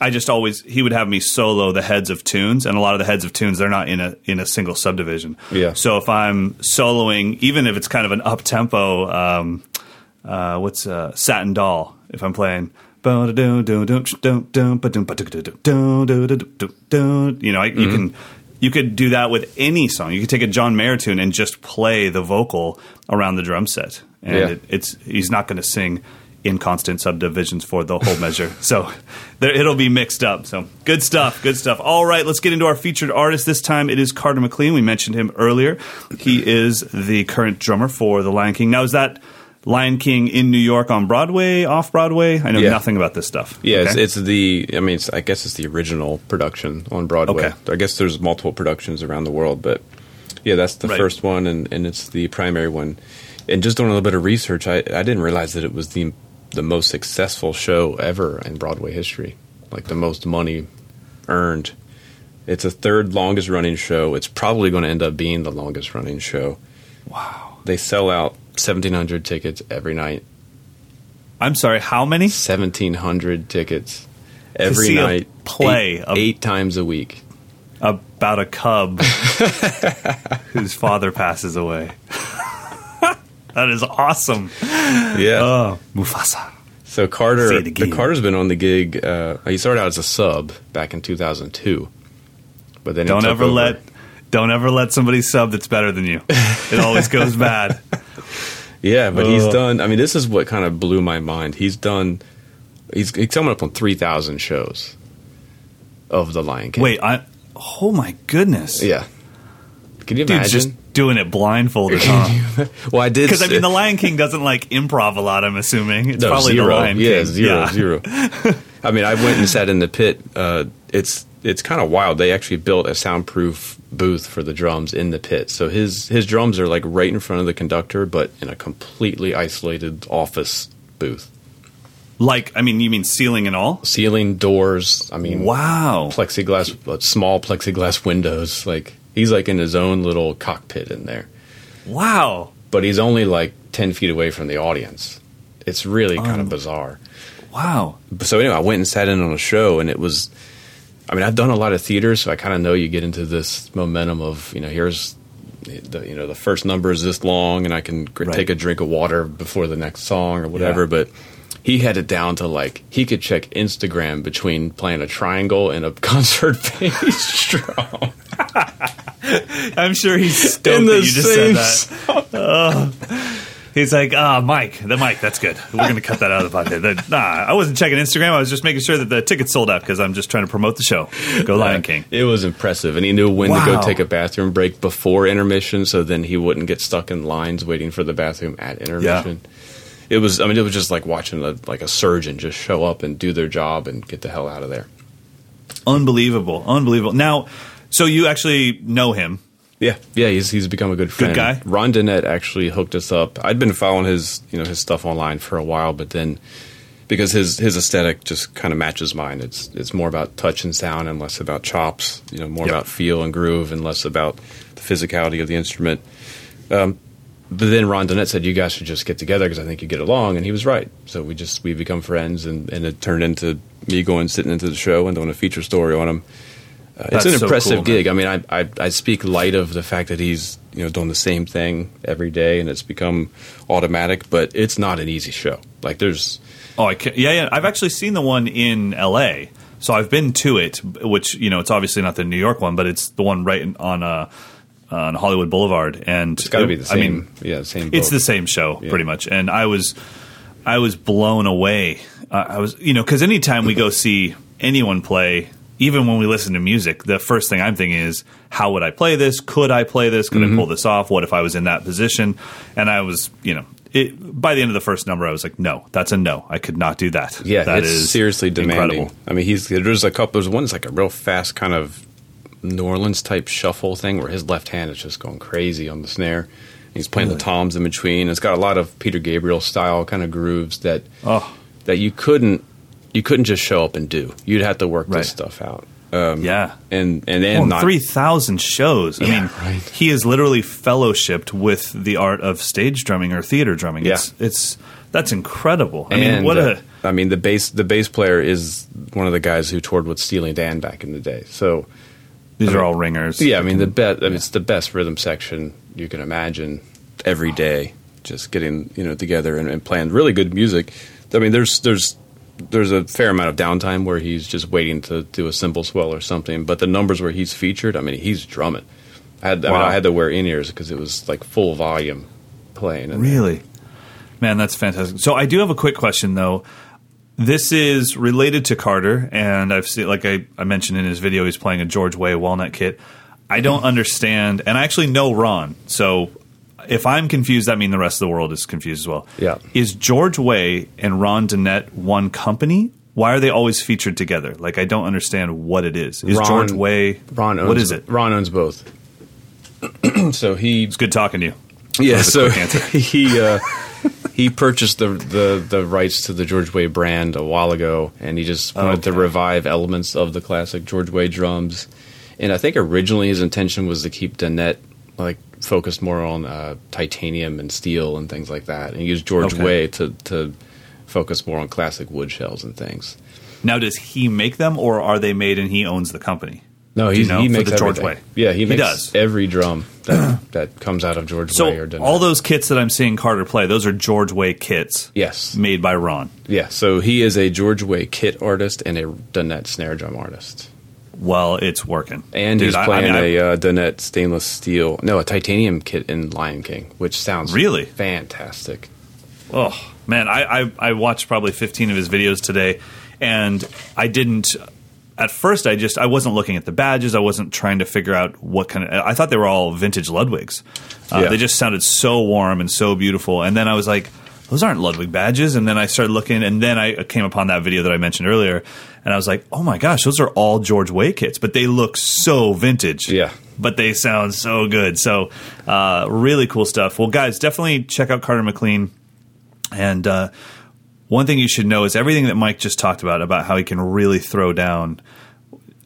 I just always he would have me solo the heads of tunes, and a lot of the heads of tunes they're not in a in a single subdivision. Yeah. So if I'm soloing, even if it's kind of an up tempo, um, uh, what's uh, Satin Doll? If I'm playing. You know, I, you can you could do that with any song. You could take a John Mayer tune and just play the vocal around the drum set, and Yeah. it, it's he's not going to sing in constant subdivisions for the whole measure. (laughs) So there, it'll be mixed up. So good stuff, good stuff. All right, let's get into our featured artist. This time it is Carter McLean. We mentioned him earlier. He is the current drummer for The Lion King. Now, is that Lion King in New York on Broadway, off Broadway? I know Yeah. nothing about this stuff. Yeah, Okay? it's, it's the. I mean, it's, I guess it's the original production on Broadway. Okay. I guess there's multiple productions around the world, but yeah, that's the Right. first one, and, and it's the primary one. And just doing a little bit of research, I, I didn't realize that it was the the most successful show ever in Broadway history, like the most money earned. It's a third longest running show. It's probably going to end up being the longest running show. wow. They sell out 1,700 tickets every night. I'm sorry, how many? 1,700 tickets every see a night. play eight, of- eight times a week. About a cub (laughs) whose father passes away. (laughs) that is awesome. Yeah. Oh, Mufasa. so Carter, the Carter's been on the gig. Uh, he started out as a sub back in 2002, but then Don't took ever over. let don't ever let somebody sub that's better than you. It always goes (laughs) bad. Yeah, but he's done. I mean, this is what kind of blew my mind. He's done. He's, he's coming up on 3,000 shows of the Lion King. Wait, I oh my goodness. yeah. Can you Dude's imagine? just doing it blindfolded, (laughs) huh? well, I did Because I mean, The Lion King doesn't like improv a lot. I'm assuming it's No, probably zero. The Lion yeah, King. zero, Yeah. zero. (laughs) I mean, I went and sat in the pit. Uh, it's it's kind of wild. They actually built a soundproof booth for the drums in the pit. So his his drums are like right in front of the conductor, but in a completely isolated office booth. Like, I mean, you mean ceiling and all? Ceiling, doors. I mean, Wow. plexiglass, uh, small plexiglass windows. Like he's like in his own little cockpit in there, Wow. but he's only like ten feet away from the audience. It's really kind Um, of bizarre. Wow. so anyway, I went and sat in on a show, and it was. I mean, I've done a lot of theater, so I kind of know you get into this momentum of you know here's the you know the first number is this long, and I can gr- Right. take a drink of water before the next song or whatever. Yeah. But he had it down to like he could check Instagram between playing a triangle and a (laughs) concert bass drum. (laughs) (laughs) I'm sure he's stoked that you just said that. Oh. (laughs) He's like, ah, Mike, the Mike, that's good. We're going to cut that out of the podcast. Nah, I wasn't checking Instagram. I was just making sure that the tickets sold out because I'm just trying to promote the show. Go Lion King. It was impressive, and he knew when to go take a bathroom break before intermission, so then he wouldn't get stuck in lines waiting for the bathroom at intermission. It was, I mean, it was just like watching a, like a surgeon just show up and do their job and get the hell out of there. Unbelievable, unbelievable. Now, so you actually know him. Yeah, yeah, he's he's become a good friend. Good guy? Ron Dunnett actually hooked us up. I'd been following his you know his stuff online for a while, but then because his his aesthetic just kind of matches mine. It's it's more about touch and sound and less about chops. You know, more Yep. about feel and groove and less about the physicality of the instrument. Um, but then Ron Dunnett said, "You guys should just get together because I think you get along," and he was right. So we just we become friends, and, and it turned into me going sitting into the show and doing a feature story on him. Uh, it's an so impressive cool, gig. I mean, I, I I speak light of the fact that he's you know doing the same thing every day and it's become automatic, but it's not an easy show. Like there's Oh, I can, yeah, yeah. I've actually seen the one in L.A. So I've been to it, which you know, it's obviously not the New York one, but it's the one right in- on uh, on Hollywood Boulevard, and it's got to be the same. I mean, yeah, same. it's the same show Yeah. pretty much, and I was I was blown away. Uh, I was you know because anytime we go see anyone play. Even when we listen to music, the first thing I'm thinking is, how would I play this? Could I play this? Could Mm-hmm. I pull this off? What if I was in that position? And I was, you know, it, by the end of the first number, I was like, no, that's a no. I could not do that. Yeah, that it's is seriously demanding. incredible. I mean, he's there's a couple. There's one that's like a real fast kind of New Orleans type shuffle thing where his left hand is just going crazy on the snare, He's playing the toms in between. It's got a lot of Peter Gabriel style kind of grooves that Oh, that you couldn't you couldn't just show up and do. You'd have to work Right. this stuff out. Um, yeah. and and then Well, not three thousand shows. I Yeah, mean, right. he is literally fellowshipped with the art of stage drumming or theater drumming. Yeah. It's it's that's incredible. I mean, what uh, a I mean the bass the bass player is one of the guys who toured with Steely Dan back in the day. So these I are mean, all ringers. yeah, I mean the best. I mean, it's the best rhythm section you can imagine every day. Just getting you know together and, and playing really good music. I mean, there's there's there's a fair amount of downtime where he's just waiting to do a cymbal swell or something. But the numbers where he's featured, I mean, he's drumming. I had I, mean, I had to wear in ears because it was like full volume playing. And Really? Man, that's fantastic. So I do have a quick question though. This is related to Carter, and I've seen, like I, I mentioned in his video, he's playing a George Way walnut kit. I don't understand, and I actually know Ron. So if I'm confused, that means the rest of the world is confused as well. Yeah. Is George Way and Ron Dunnett one company? Why are they always featured together? Like I don't understand what it is. Is Ron- George Way? Ron owns what is it? Ron owns both. (clears throat) so he It's good talking to you. Yeah, That was a so (laughs) he uh, he purchased the, the the rights to the George Way brand a while ago, and he just wanted to revive elements of the classic George Way drums. And I think originally his intention was to keep Dunnett like focused more on uh, titanium and steel and things like that, and use George Okay. Way to to focus more on classic wood shells and things. Now, does he make them, or are they made and he owns the company? No, he's, you know, he makes the George everything. Way. Yeah, he He makes does. every drum that (clears throat) that comes out of George Way or So Dunnett. all those kits that I'm seeing Carter play, those are George Way kits. Yes. made by Ron. Yeah, so he is a George Way kit artist and a Dunnett snare drum artist. Well, it's working, And Dude, he's I- I playing mean, I- a uh, Dunnett stainless steel, no, a titanium kit in Lion King, which sounds Really? fantastic. Oh man, I, I I watched probably 15 of his videos today, and I didn't. At first, I just I wasn't looking at the badges. I wasn't trying to figure out what kind of. I thought they were all vintage Ludwigs. Uh, Yeah. They just sounded so warm and so beautiful. And then I was like, those aren't Ludwig badges. And then I started looking, and then I came upon that video that I mentioned earlier, and I was like, oh my gosh, those are all George Way kits, but they look so vintage. Yeah. But they sound so good. So, uh, really cool stuff. Well, guys, definitely check out Carter McLean. And uh, one thing you should know is everything that Mike just talked about, about how he can really throw down.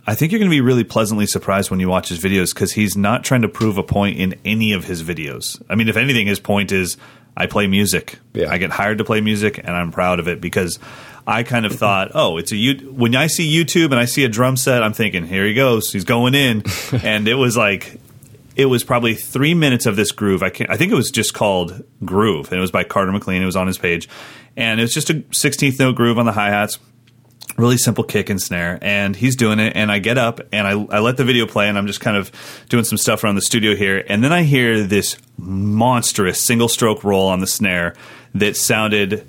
I think you're going to be really pleasantly surprised when you watch his videos because he's not trying to prove a point in any of his videos. I mean, if anything, his point is I play music. Yeah. I get hired to play music, and I'm proud of it because I kind of thought, oh, it's a you. When I see YouTube and I see a drum set, I'm thinking, here he goes, he's going in, (laughs) and it was like it was probably three minutes of this groove. I I think it was just called Groove, and it was by Carter McLean. It was on his page, and it was just a 16th note groove on the hi hats. Really simple kick and snare, and he's doing it. And I get up and I, I let the video play, and I'm just kind of doing some stuff around the studio here. And then I hear this monstrous single stroke roll on the snare that sounded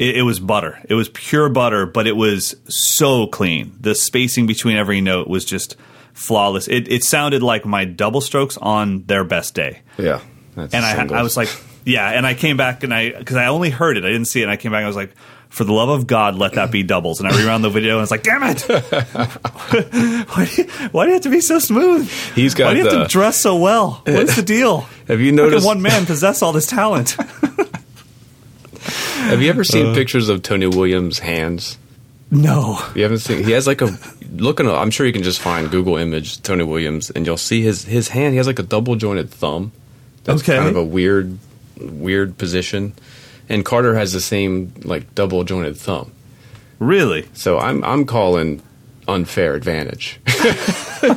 it, it was butter. It was pure butter, but it was so clean. The spacing between every note was just flawless. It, it sounded like my double strokes on their best day. Yeah. That's And I. I was like, yeah. And I came back and I, because I only heard it, I didn't see it. And I came back and I was like, for the love of God, let that be doubles. And I rewound the video and it's like, damn it. (laughs) why, do you, why do you have to be so smooth? He's got Why do you have to dress so well? What's the deal? (laughs) Have you noticed? one man possess all this talent? (laughs) have you ever Uh. seen pictures of Tony Williams' hands? no. You haven't seen. He has like a looking. I'm sure you can just find Google image Tony Williams, and you'll see his his hand. He has like a double jointed thumb. That's Okay. kind of a weird weird position. And Carter has the same like double jointed thumb. Really? So I'm I'm calling unfair advantage. (laughs)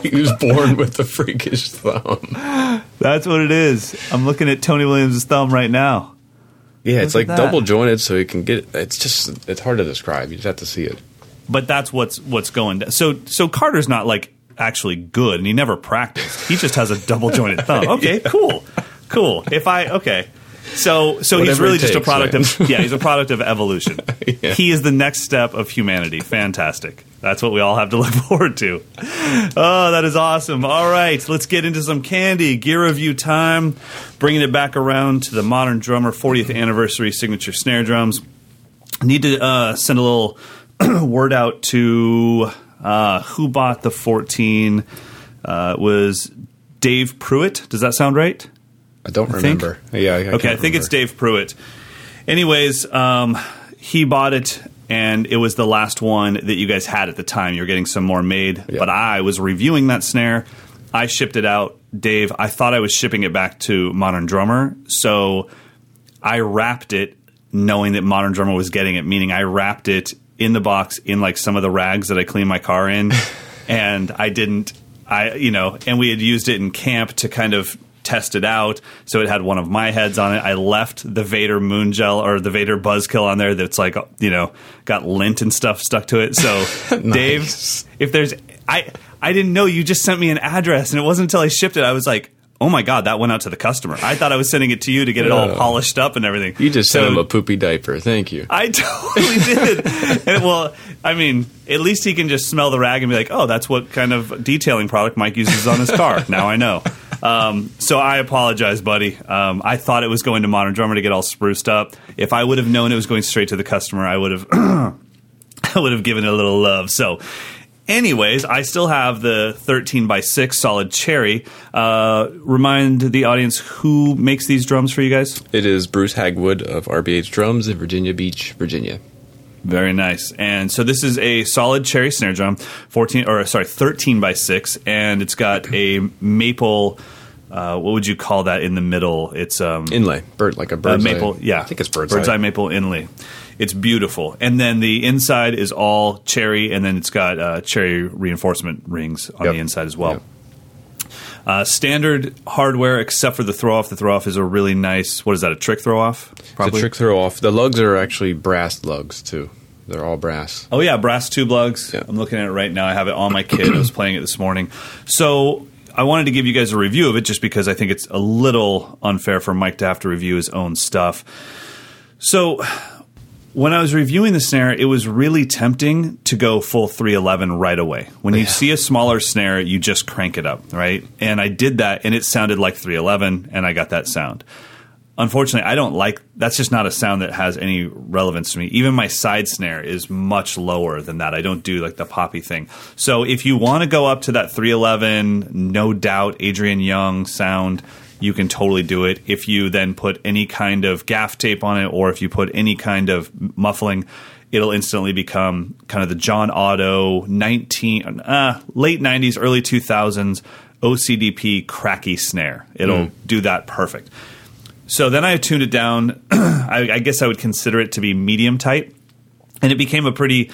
he was born with the freakish thumb. That's what it is. I'm looking at Tony Williams' thumb right now. Yeah, it's like that. double jointed, so you can get. It's just it's hard to describe. You just have to see it. But that's what's what's going down. So so Carter's not like actually good, and he never practiced. He just has a double jointed thumb. (laughs) Okay, cool, cool. If I okay. So, so he's really just a product man. of yeah, he's a product of evolution. (laughs) Yeah. He is the next step of humanity. Fantastic. That's what we all have to (laughs) look forward to. Oh, that is awesome. All right, let's get into some candy gear review time. Bringing it back around to the Modern Drummer 40th anniversary signature snare drums. Need to uh, send a little (clears throat) word out to uh, who bought the 14. Uh, was Dave Pruitt. Does that sound right? I don't think. remember. Yeah. I, I okay, I think it's. Dave Pruitt. Anyways, um, he bought it, and it was the last one that you guys had at the time. You were getting some more made, Yeah. but I was reviewing that snare. I shipped it out, Dave. I thought I was shipping it back to Modern Drummer, so I wrapped it, knowing that Modern Drummer was getting it. Meaning, I wrapped it in the box in like some of the rags that I clean my car in, (laughs) and I didn't. I you know, and we had used it in camp to kind of test it out. So it had one of my heads on it. I left the Vater Moon Gel or the Vater Buzzkill on there. That's like you know got lint and stuff stuck to it. So (laughs) Dave, if there's I I didn't know you just sent me an address, and it wasn't until I shipped it I was like. Oh my god, that went out to the customer. I thought I was sending it to you to get it all polished up and everything. You just So- sent him a poopy diaper. Thank you. I (laughs) totally did. and, well, I mean, at least he can just smell the rag and be like, "Oh, that's what kind of detailing product Mike uses on his car." now I know. Um, so I apologize, buddy. Um, I thought it was going to Modern Drummer to get all spruced up. If I would have known it was going straight to the customer, I would have. (clears throat) I would have given it a little love. So. Anyways, I still have the 13 by 6 solid cherry. Uh, remind the audience who makes these drums for you guys? It is Bruce Hagwood of RBH Drums in Virginia Beach, Virginia. Very nice. And so this is a solid cherry snare drum, 14 or sorry, 13 by 6 and it's got a maple uh, what would you call that in the middle? It's um Inlay, bird like a uh, bird's maple, eye. yeah. I think it's bird's, bird's eye eye. maple inlay. It's beautiful. And then the inside is all cherry and then it's got uh, cherry reinforcement rings on Yep. the inside as well. Yep. Uh, standard hardware, except for the throw off. The throw off is a really nice. What is that? A trick throw off? The trick throw off. The lugs are actually brass lugs too. They're all brass. Oh yeah, brass tube lugs. Yeah. I'm looking at it right now. I have it on my kit. I was playing it this morning. So I wanted to give you guys a review of it just because I think it's a little unfair for Mike to have to review his own stuff. So when I was reviewing the snare, it was really tempting to go full 311 right away. When you Yeah. see a smaller snare, you just crank it up, right? And I did that and it sounded like 311 and I got that sound. Unfortunately, I don't like that's just not a sound that has any relevance to me. Even my side snare is much lower than that. I don't do like the poppy thing. So if you want to go up to that 311, no doubt Adrian Young sound, you can totally do it. If you then put any kind of gaff tape on it or if you put any kind of muffling, it'll instantly become kind of the John Otto 19 uh, late 90s early 2000s OCDP cracky snare. It'll do that perfect. So then I tuned it down. (clears throat) I, I guess I would consider it to be medium tight, and it became a pretty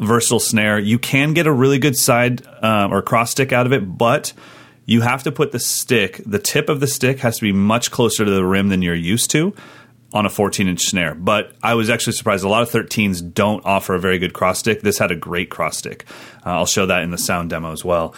versatile snare. You can get a really good side um, or cross stick out of it, but you have to put the stick. The tip of the stick has to be much closer to the rim than you're used to on a 14 inch snare. But I was actually surprised. A lot of 13s don't offer a very good cross stick. This had a great cross stick. Uh, I'll show that in the sound demo as well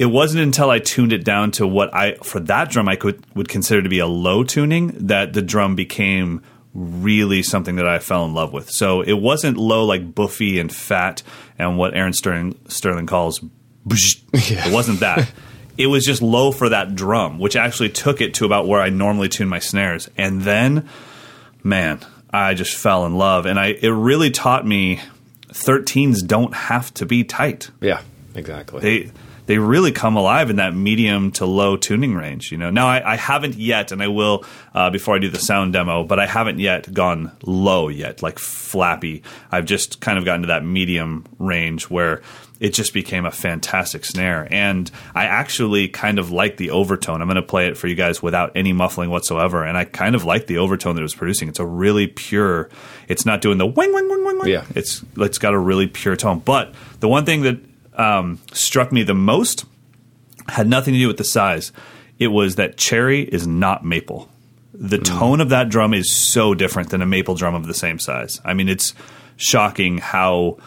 it wasn't until I tuned it down to what I for that drum I could would consider to be a low tuning that the drum became really something that I fell in love with. So it wasn't low like buffy and fat and what Aaron Sterling, Sterling calls. bzz. It wasn't that. It was just low for that drum, which actually took it to about where I normally tune my snares. And then, man, I just fell in love, and I it really taught me 13s don't have to be tight Yeah, exactly. they they really come alive in that medium to low tuning range. You know, now I, I haven't yet, and I will uh, before I do the sound demo, but I haven't yet gone low yet, like flappy. I've just kind of gotten to that medium range where it just became a fantastic snare, and I actually kind of like the overtone. I'm going to play it for you guys without any muffling whatsoever, and I kind of like the overtone that it was producing. It's a really pure. It's not doing the wing wing wing wing wing. Yeah. it's it's got a really pure tone. But the one thing that um, struck me the most had nothing to do with the size. It was that cherry is not maple. The tone of that drum is so different than a maple drum of the same size. I mean, it's shocking how.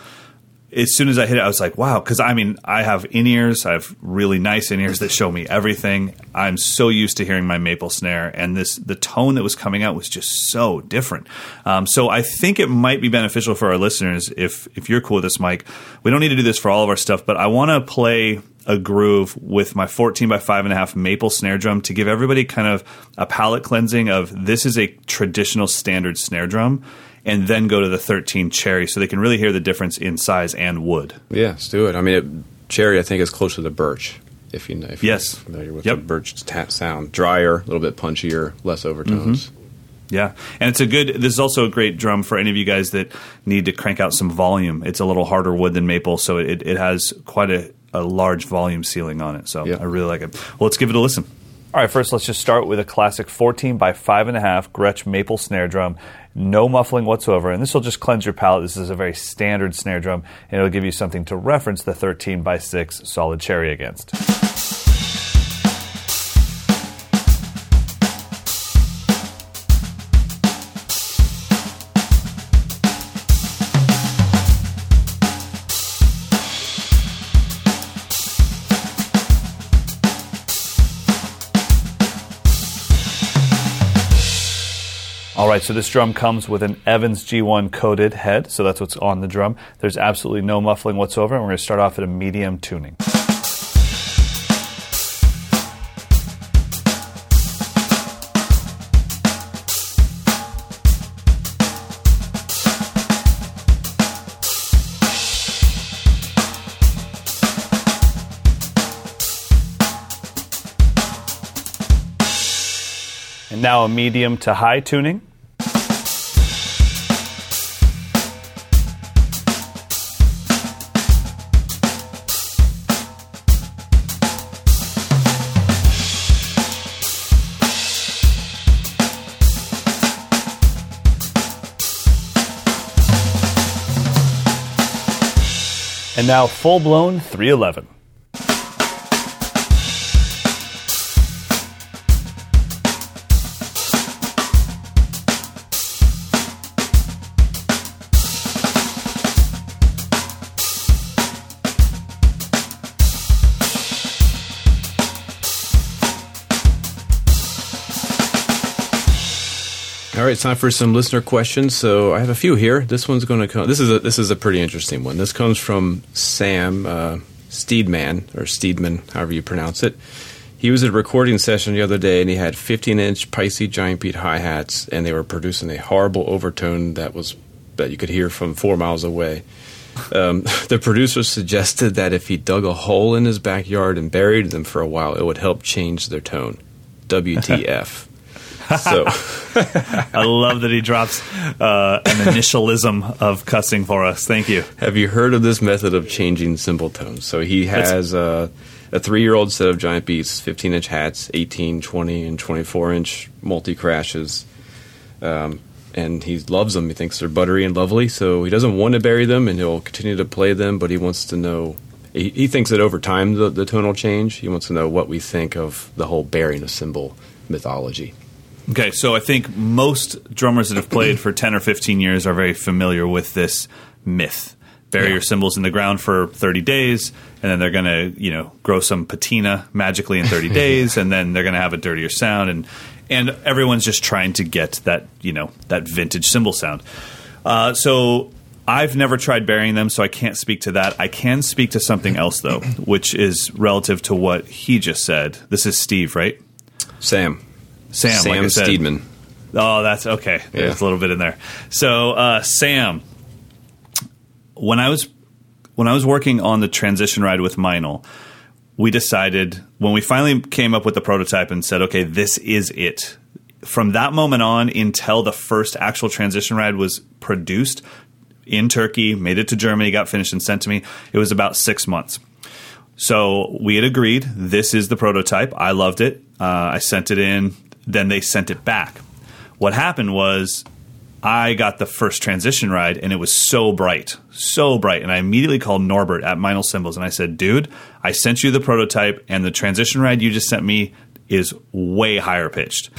As soon as I hit it, I was like, "Wow!" Because I mean, I have in ears. I have really nice in ears that show me everything. I'm so used to hearing my maple snare, and this the tone that was coming out was just so different. Um, so I think it might be beneficial for our listeners if if you're cool with this, Mike. We don't need to do this for all of our stuff, but I want to play a groove with my 14 by 5.5 maple snare drum to give everybody kind of a palate cleansing of this is a traditional standard snare drum and then go to the 13 cherry so they can really hear the difference in size and wood yeah, let's do it. I mean, it, cherry I think is closer to birch, if you know. If Yes. you're familiar with Yep. the birch ta- sound, drier, a little bit punchier, less overtones. Mm-hmm. Yeah, and it's a good. This is also a great drum for any of you guys that need to crank out some volume. It's a little harder wood than maple, so it, it has quite a, a large volume ceiling on it. So Yeah. I really like it. Well, let's give it a listen. All right, first let's just start with a classic 14 by 5.5 Gretsch maple snare drum. No muffling whatsoever, and this will just cleanse your palate. This is a very standard snare drum, and it'll give you something to reference the 13 by 6 solid cherry against. Right, so this drum comes with an Evans G1 coated head, so that's what's on the drum. There's absolutely no muffling whatsoever, and we're going to start off at a medium tuning. And now a medium to high tuning. Now full blown 311. Time for some listener questions. So I have a few here. This one's going to come. This is a this is a pretty interesting one. This comes from Sam uh, Steedman or Steedman, however you pronounce it. He was at a recording session the other day, and he had 15 inch Paiste giant beat hi hats, and they were producing a horrible overtone that was that you could hear from four miles away. Um, (laughs) the producer suggested that if he dug a hole in his backyard and buried them for a while, it would help change their tone. (laughs) WTF? So. (laughs) I love that he drops uh, an initialism of cussing for us. Thank you. Have you heard of this method of changing cymbal tones? So he has uh, a three year old set of giant beats, 15 inch hats, 18, 20, and 24 inch multi crashes. Um, and he loves them. He thinks they're buttery and lovely. So he doesn't want to bury them and he'll continue to play them, but he wants to know. He, he thinks that over time the, the tone will change. He wants to know what we think of the whole burying a cymbal mythology. Okay, so I think most drummers that have played for 10 or 15 years are very familiar with this myth. Bury Yeah. your cymbals in the ground for 30 days, and then they're going to, you know, grow some patina magically in 30 (laughs) days, and then they're going to have a dirtier sound. And, and everyone's just trying to get that, you know, that vintage cymbal sound. Uh, so I've never tried burying them, so I can't speak to that. I can speak to something else, though, (clears throat) which is relative to what he just said. This is Steve, right? Sam. Sam, Sam like. Steedman. Oh, that's okay. There's a little bit in there. So, uh, Sam, when I was when I was working on the transition ride with Meinl, we decided when we finally came up with the prototype and said, "Okay, this is it." From that moment on until the first actual transition ride was produced in Turkey, made it to Germany, got finished and sent to me, it was about six months. So we had agreed this is the prototype. I loved it. Uh, I sent it in. Then they sent it back. What happened was I got the first transition ride and it was so bright, so bright. And I immediately called Norbert at Meinl Cymbals and I said, dude, I sent you the prototype and the transition ride you just sent me is way higher pitched.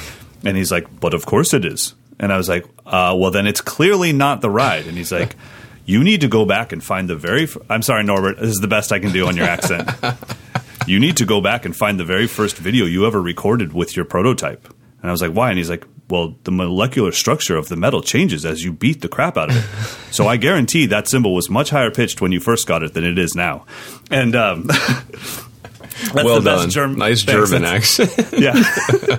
And he's like, but of course it is. And I was like, uh, well, then it's clearly not the ride. And he's like, you need to go back and find the very. I'm sorry, Norbert. This is the best I can do on your accent. (laughs) you need to go back and find the very first video you ever recorded with your prototype. And I was like, why? And he's like, well, the molecular structure of the metal changes as you beat the crap out of it. so I guarantee that cymbal was much higher pitched when you first got it than it is now. And um, (laughs) that's well the best done. Germ- nice Thanks. German accent. (laughs) yeah.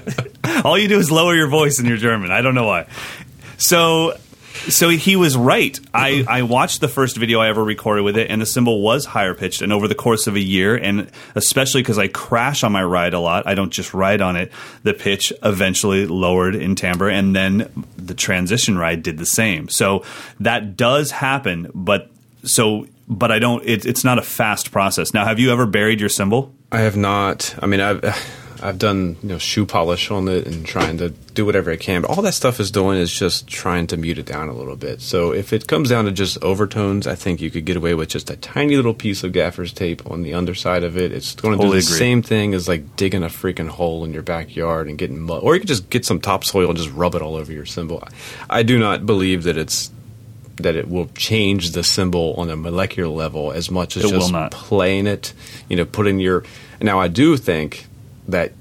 (laughs) All you do is lower your voice in your German. I don't know why. So so he was right. I, I watched the first video I ever recorded with it, and the cymbal was higher pitched. And over the course of a year, and especially because I crash on my ride a lot, I don't just ride on it. The pitch eventually lowered in timbre, and then the transition ride did the same. So that does happen, but so but I don't. It, it's not a fast process. Now, have you ever buried your cymbal? I have not. I mean, I've I've done you know shoe polish on it and trying to do whatever I can. But all that stuff is doing is just trying to mute it down a little bit. So if it comes down to just overtones, I think you could get away with just a tiny little piece of gaffer's tape on the underside of it. It's going to Totally do the agree. same thing as like digging a freaking hole in your backyard and getting mud. Or you could just get some topsoil and just rub it all over your cymbal. I do not believe that it's that it will change the cymbal on a molecular level as much as It just playing it. You know, putting your. Now, I do think that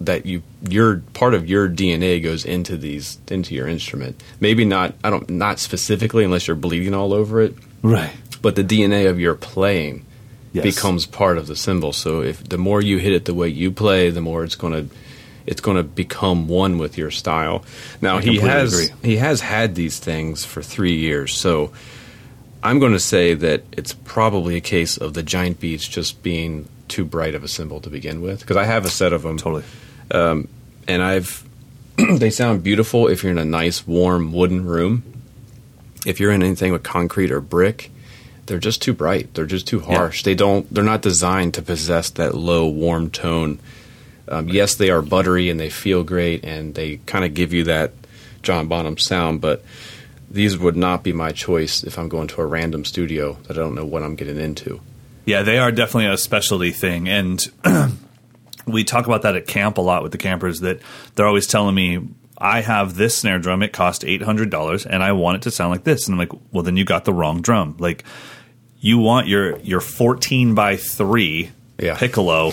that you your part of your DNA goes into these into your instrument. Maybe not. I don't not specifically unless you're bleeding all over it. Right. But the DNA of your playing Yes. becomes part of the cymbal. So if the more you hit it the way you play, the more it's going to it's going to become one with your style. Now he has agree. he has had these things for 3 years. So I'm going to say that it's probably a case of the giant beats just being too bright of a cymbal to begin with because I have a set of them Totally. and I've (clears throat) they sound beautiful if you're in a nice warm wooden room. If you're in anything with concrete or brick, they're just too bright. They're just too harsh. They don't. They're not designed to possess that low warm tone. Um, yes, they are buttery and they feel great and they kind of give you that John Bonham sound, but these would not be my choice if I'm going to a random studio that I don't know what I'm getting into. Yeah, they are definitely a specialty thing, and (clears throat) we talk about that at camp a lot with the campers. That they're always telling me, "I have this snare drum. It cost eight hundred dollars, and I want it to sound like this." And I'm like, "Well, then you got the wrong drum. Like, you want your your fourteen by three Yeah. piccolo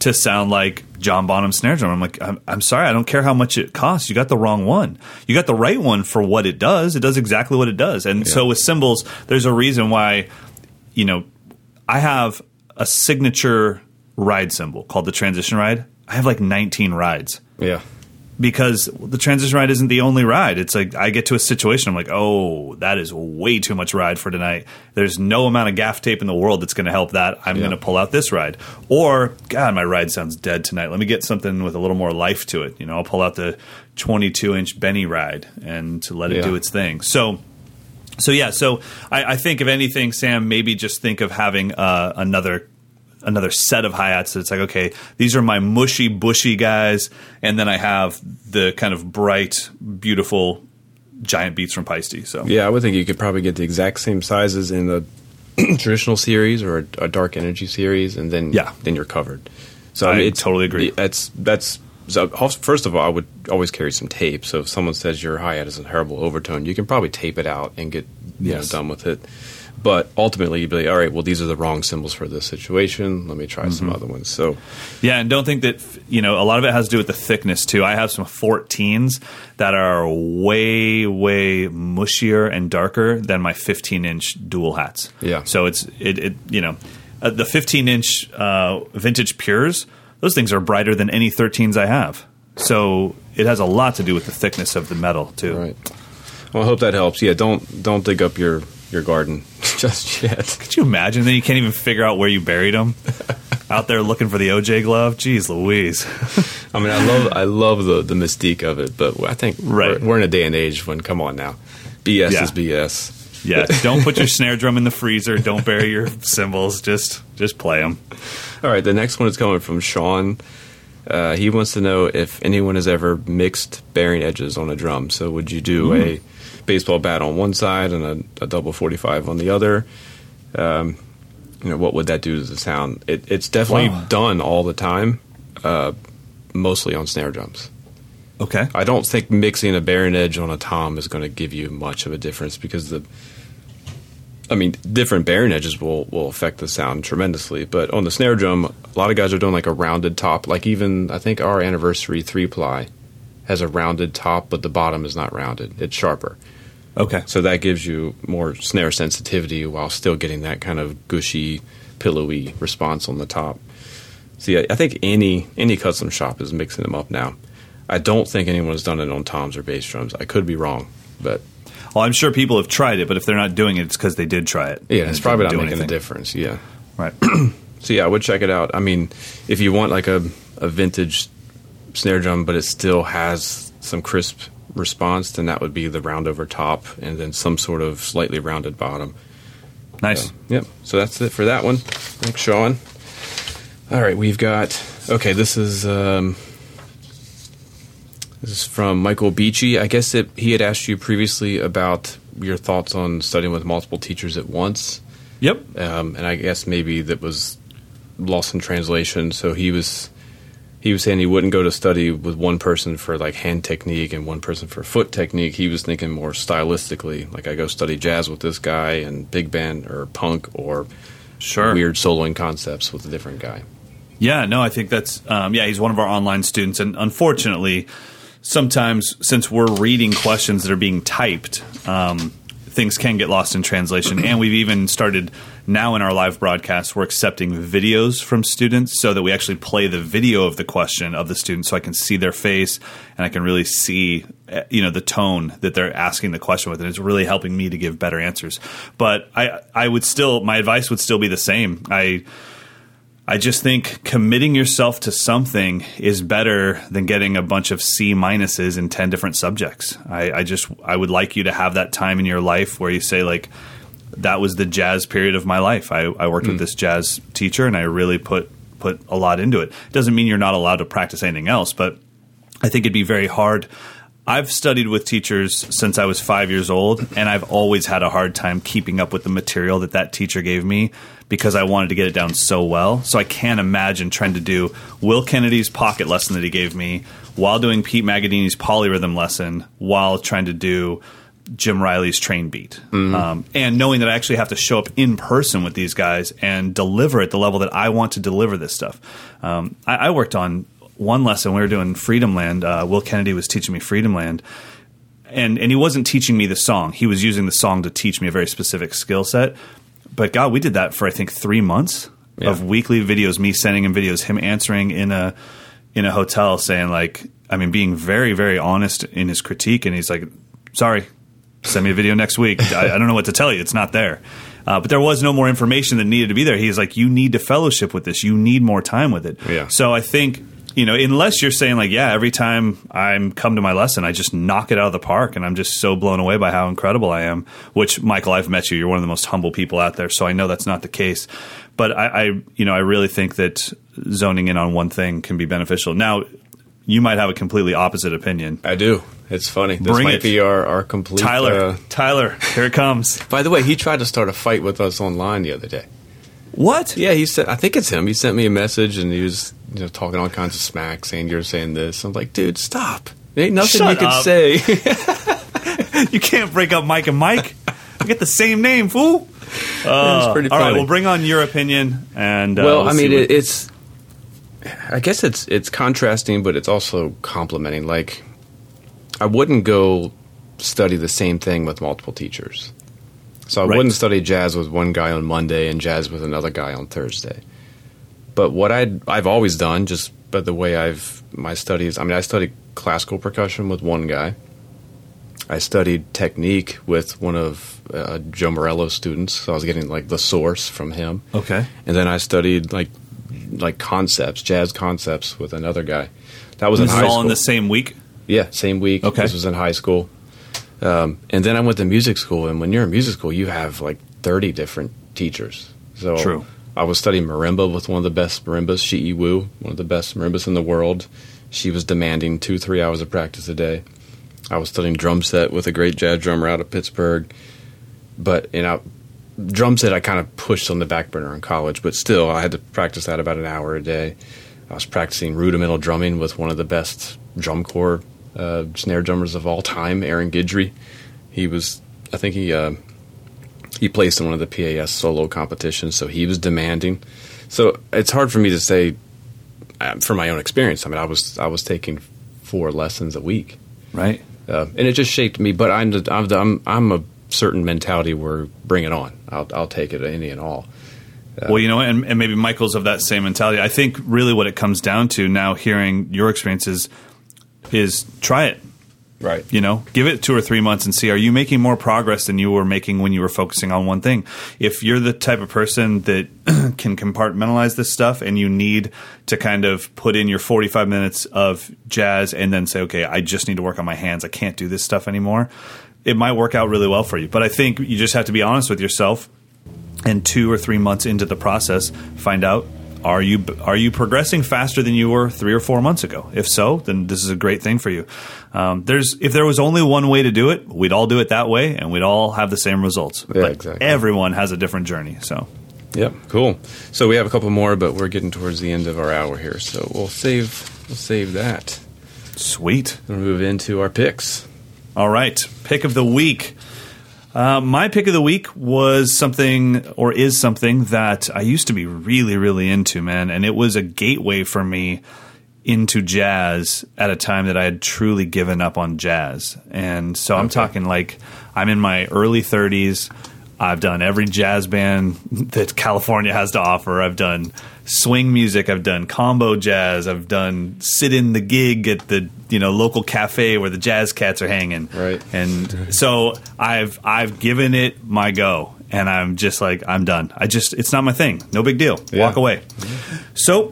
to sound like John Bonham snare drum." I'm like, I'm, "I'm sorry, I don't care how much it costs. You got the wrong one. You got the right one for what it does. It does exactly what it does." And so with cymbals, there's a reason why, you know, I have a signature ride cymbal called the transition ride. I have like 19 rides Yeah. because the transition ride isn't the only ride. It's like I get to a situation, I'm like, oh, that is way too much ride for tonight. There's no amount of gaff tape in the world that's going to help that. I'm Yeah. going to pull out this ride. Or, God, my ride sounds dead tonight. Let me get something with a little more life to it. You know, I'll pull out the 22 inch Benny ride and to let it Yeah. do its thing. So, so yeah, so I, I think if anything, Sam, maybe just think of having uh, another another set of hi hats. It's like okay, these are my mushy, bushy guys, and then I have the kind of bright, beautiful giant beats from Paiste. So Yeah, I would think you could probably get the exact same sizes in the (clears throat) traditional series or a, a dark energy series, and then Yeah. then you're covered. So I it's- totally agree. That's that's. So first of all, I would always carry some tape. So if someone says your hi hat is a terrible overtone, you can probably tape it out and get you Yes. know done with it. But ultimately, you'd be like, all right, well, these are the wrong cymbals for this situation. Let me try some Mm-hmm. other ones. So Yeah, and don't think that you know a lot of it has to do with the thickness too. I have some 14s that are way way mushier and darker than my 15 inch dual hats. Yeah. So it's it, it you know uh, the 15 inch uh, vintage pures. Those things are brighter than any 13s I have. So it has a lot to do with the thickness of the metal too. right. Well, I hope that helps. Yeah, don't don't dig up your your garden (laughs) just yet. Could you imagine Then you can't even figure out where you buried them? (laughs) Out there looking for the OJ glove? Jeez Louise. (laughs) I mean, I love I love the the mystique of it, but I think Right. we're, we're in a day and age when come on now, BS Yeah. is BS. Yeah, (laughs) don't put your snare drum in the freezer. Don't bury your cymbals. Just just play them. All right, the next one is coming from Sean. Uh, he wants to know if anyone has ever mixed bearing edges on a drum. So, would you do a baseball bat on one side and a, a double forty-five on the other? Um, you know, what would that do to the sound? It, it's definitely Wow. done all the time, uh, mostly on snare drums. Okay. I don't think mixing a bearing edge on a tom is going to give you much of a difference because the I mean, different bearing edges will, will affect the sound tremendously. But on the snare drum, a lot of guys are doing like a rounded top. Like even I think our anniversary three ply has a rounded top, but the bottom is not rounded. It's sharper. Okay. So that gives you more snare sensitivity while still getting that kind of gushy, pillowy response on the top. See, I, I think any any custom shop is mixing them up now. I don't think anyone's done it on toms or bass drums. I could be wrong, but Well, I'm sure people have tried it, but if they're not doing it, it's because they did try it. Yeah, it's probably not making a difference. Yeah. Right. (clears throat) So yeah, I would check it out. I mean, if you want like a, a vintage snare drum, but it still has some crisp response, then that would be the round over top and then some sort of slightly rounded bottom. nice. Yep. So that's it for that one. Thanks, Sean. All right, we've got. Okay, this is um, this is from Michael Beachy. I guess it, he had asked you previously about your thoughts on studying with multiple teachers at once, Yep. um, and I guess maybe that was lost in translation. So he was he was saying he wouldn't go to study with one person for like hand technique and one person for foot technique. He was thinking more stylistically, like I go study jazz with this guy and big band or punk or Sure. weird soloing concepts with a different guy. Yeah, no, I think that's um, yeah. He's one of our online students, and unfortunately, sometimes since we're reading questions that are being typed, um, things can get lost in translation. and we've even started now in our live broadcast, we're accepting videos from students so that we actually play the video of the question of the student, so I can see their face and I can really see uh, you know the tone that they're asking the question with, and it's really helping me to give better answers. But I I would still my advice would still be the same. I I just think committing yourself to something is better than getting a bunch of C minuses in 10 different subjects. I, I just, I would like you to have that time in your life where you say, like, that was the jazz period of my life. I, I worked with hmm. this jazz teacher and I really put, put a lot into it. it. Doesn't mean you're not allowed to practice anything else, but I think it'd be very hard. I've studied with teachers since I was five years old, and I've always had a hard time keeping up with the material that that teacher gave me because I wanted to get it down so well. So I can't imagine trying to do Will Kennedy's pocket lesson that he gave me while doing Pete Magadini's polyrhythm lesson while trying to do Jim Riley's train beat. Um, and knowing that I actually have to show up in person with these guys and deliver at the level that I want to deliver this stuff. Um, I, I worked on one lesson. We were doing Freedom Land. Uh, Will Kennedy was teaching me Freedom Land. And, and he wasn't teaching me the song. He was using the song to teach me a very specific skill set. But God, we did that for I think three months Yeah. of weekly videos, me sending him videos, him answering in a in a hotel, saying like, I mean, being very very honest in his critique, and he's like, "Sorry, send me a video next week. I, I don't know what to tell you. It's not there." Uh, but there was no more information that needed to be there. He's like, "You need to fellowship with this. You need more time with it." Yeah. So I think you know, unless you're saying like, yeah, every time I'm come to my lesson, I just knock it out of the park, and I'm just so blown away by how incredible I am. Which, Michael, I've met you. You're one of the most humble people out there, so I know that's not the case. But I, I you know, I really think that zoning in on one thing can be beneficial. Now, you might have a completely opposite opinion. I do. It's funny. This Bring might it. be our, our complete. Tyler, uh, Tyler, here it comes. (laughs) by the way, he tried to start a fight with us online the other day. What? Yeah, he said. I think it's him. He sent me a message and he was you know talking all kinds of smack, saying you're saying this. I'm like, dude, stop. There ain't nothing Shut you can up. say. (laughs) You can't break up Mike and Mike. We get the same name, fool. Uh, pretty all right, we'll bring on your opinion. And uh, well, we'll I mean, it, it's. I guess it's it's contrasting, but it's also complimenting. Like, I wouldn't go study the same thing with multiple teachers. So I Right. wouldn't study jazz with one guy on Monday and jazz with another guy on Thursday. But what I I've always done, just by the way I've my studies. I mean, I studied classical percussion with one guy. I studied technique with one of uh, Joe Morello's students, so I was getting like the source from him okay. and then I studied like like concepts, jazz concepts with another guy. That was This in high all school. in the same week. yeah, same week. Okay. This was in high school, um, and then I went to music school. And when you're in music school, you have like 30 different teachers. So True. I was studying marimba with one of the best marimbas, She-e Wu, one of the best marimbas in the world. She was demanding two, three hours of practice a day. I was studying drum set with a great jazz drummer out of Pittsburgh. But you know, drum set I kind of pushed on the back burner in college, but still I had to practice that about an hour a day. I was practicing rudimental drumming with one of the best drum corps uh, snare drummers of all time, Aaron Guidry. He was, I think he uh, he placed in one of the PAS solo competitions, so he was demanding. So it's hard for me to say uh, from my own experience. I mean, I was I was taking four lessons a week Right. uh, and it just shaped me. But I'm the, I'm, the, I'm I'm a certain mentality where bring it on. I'll I'll take it any and all. Well, you know, and, and maybe Michael's of that same mentality. I think really what it comes down to now, hearing your experiences, is try it. Right. You know, give it two or three months and see are you making more progress than you were making when you were focusing on one thing. If you're the type of person that (clears throat) can compartmentalize this stuff and you need to kind of put in your 45 minutes of jazz and then say, okay, I just need to work on my hands. I can't do this stuff anymore. It might work out really well for you. But I think you just have to be honest with yourself and two or three months into the process, find out are you are you progressing faster than you were three or four months ago? If so, then this is a great thing for you. Um, there's if there was only one way to do it, we'd all do it that way, and we'd all have the same results. Yeah, but exactly. everyone has a different journey. So Yep, cool. So we have a couple more, but we're getting towards the end of our hour here, so we'll save we'll save that. sweet. We'll move into our picks. All right, pick of the week. Uh, my pick of the week was something, or is something that I used to be really, really into, man, and it was a gateway for me into jazz at a time that I had truly given up on jazz. And so I'm talking like I'm in my early 30s. I've done every jazz band that California has to offer. I've done swing music. I've done combo jazz. I've done sit in the gig at the you know local cafe where the jazz cats are hanging. Right. And so I've I've given it my go, and I'm just like I'm done. I just it's not my thing. No big deal. Yeah. Walk away. So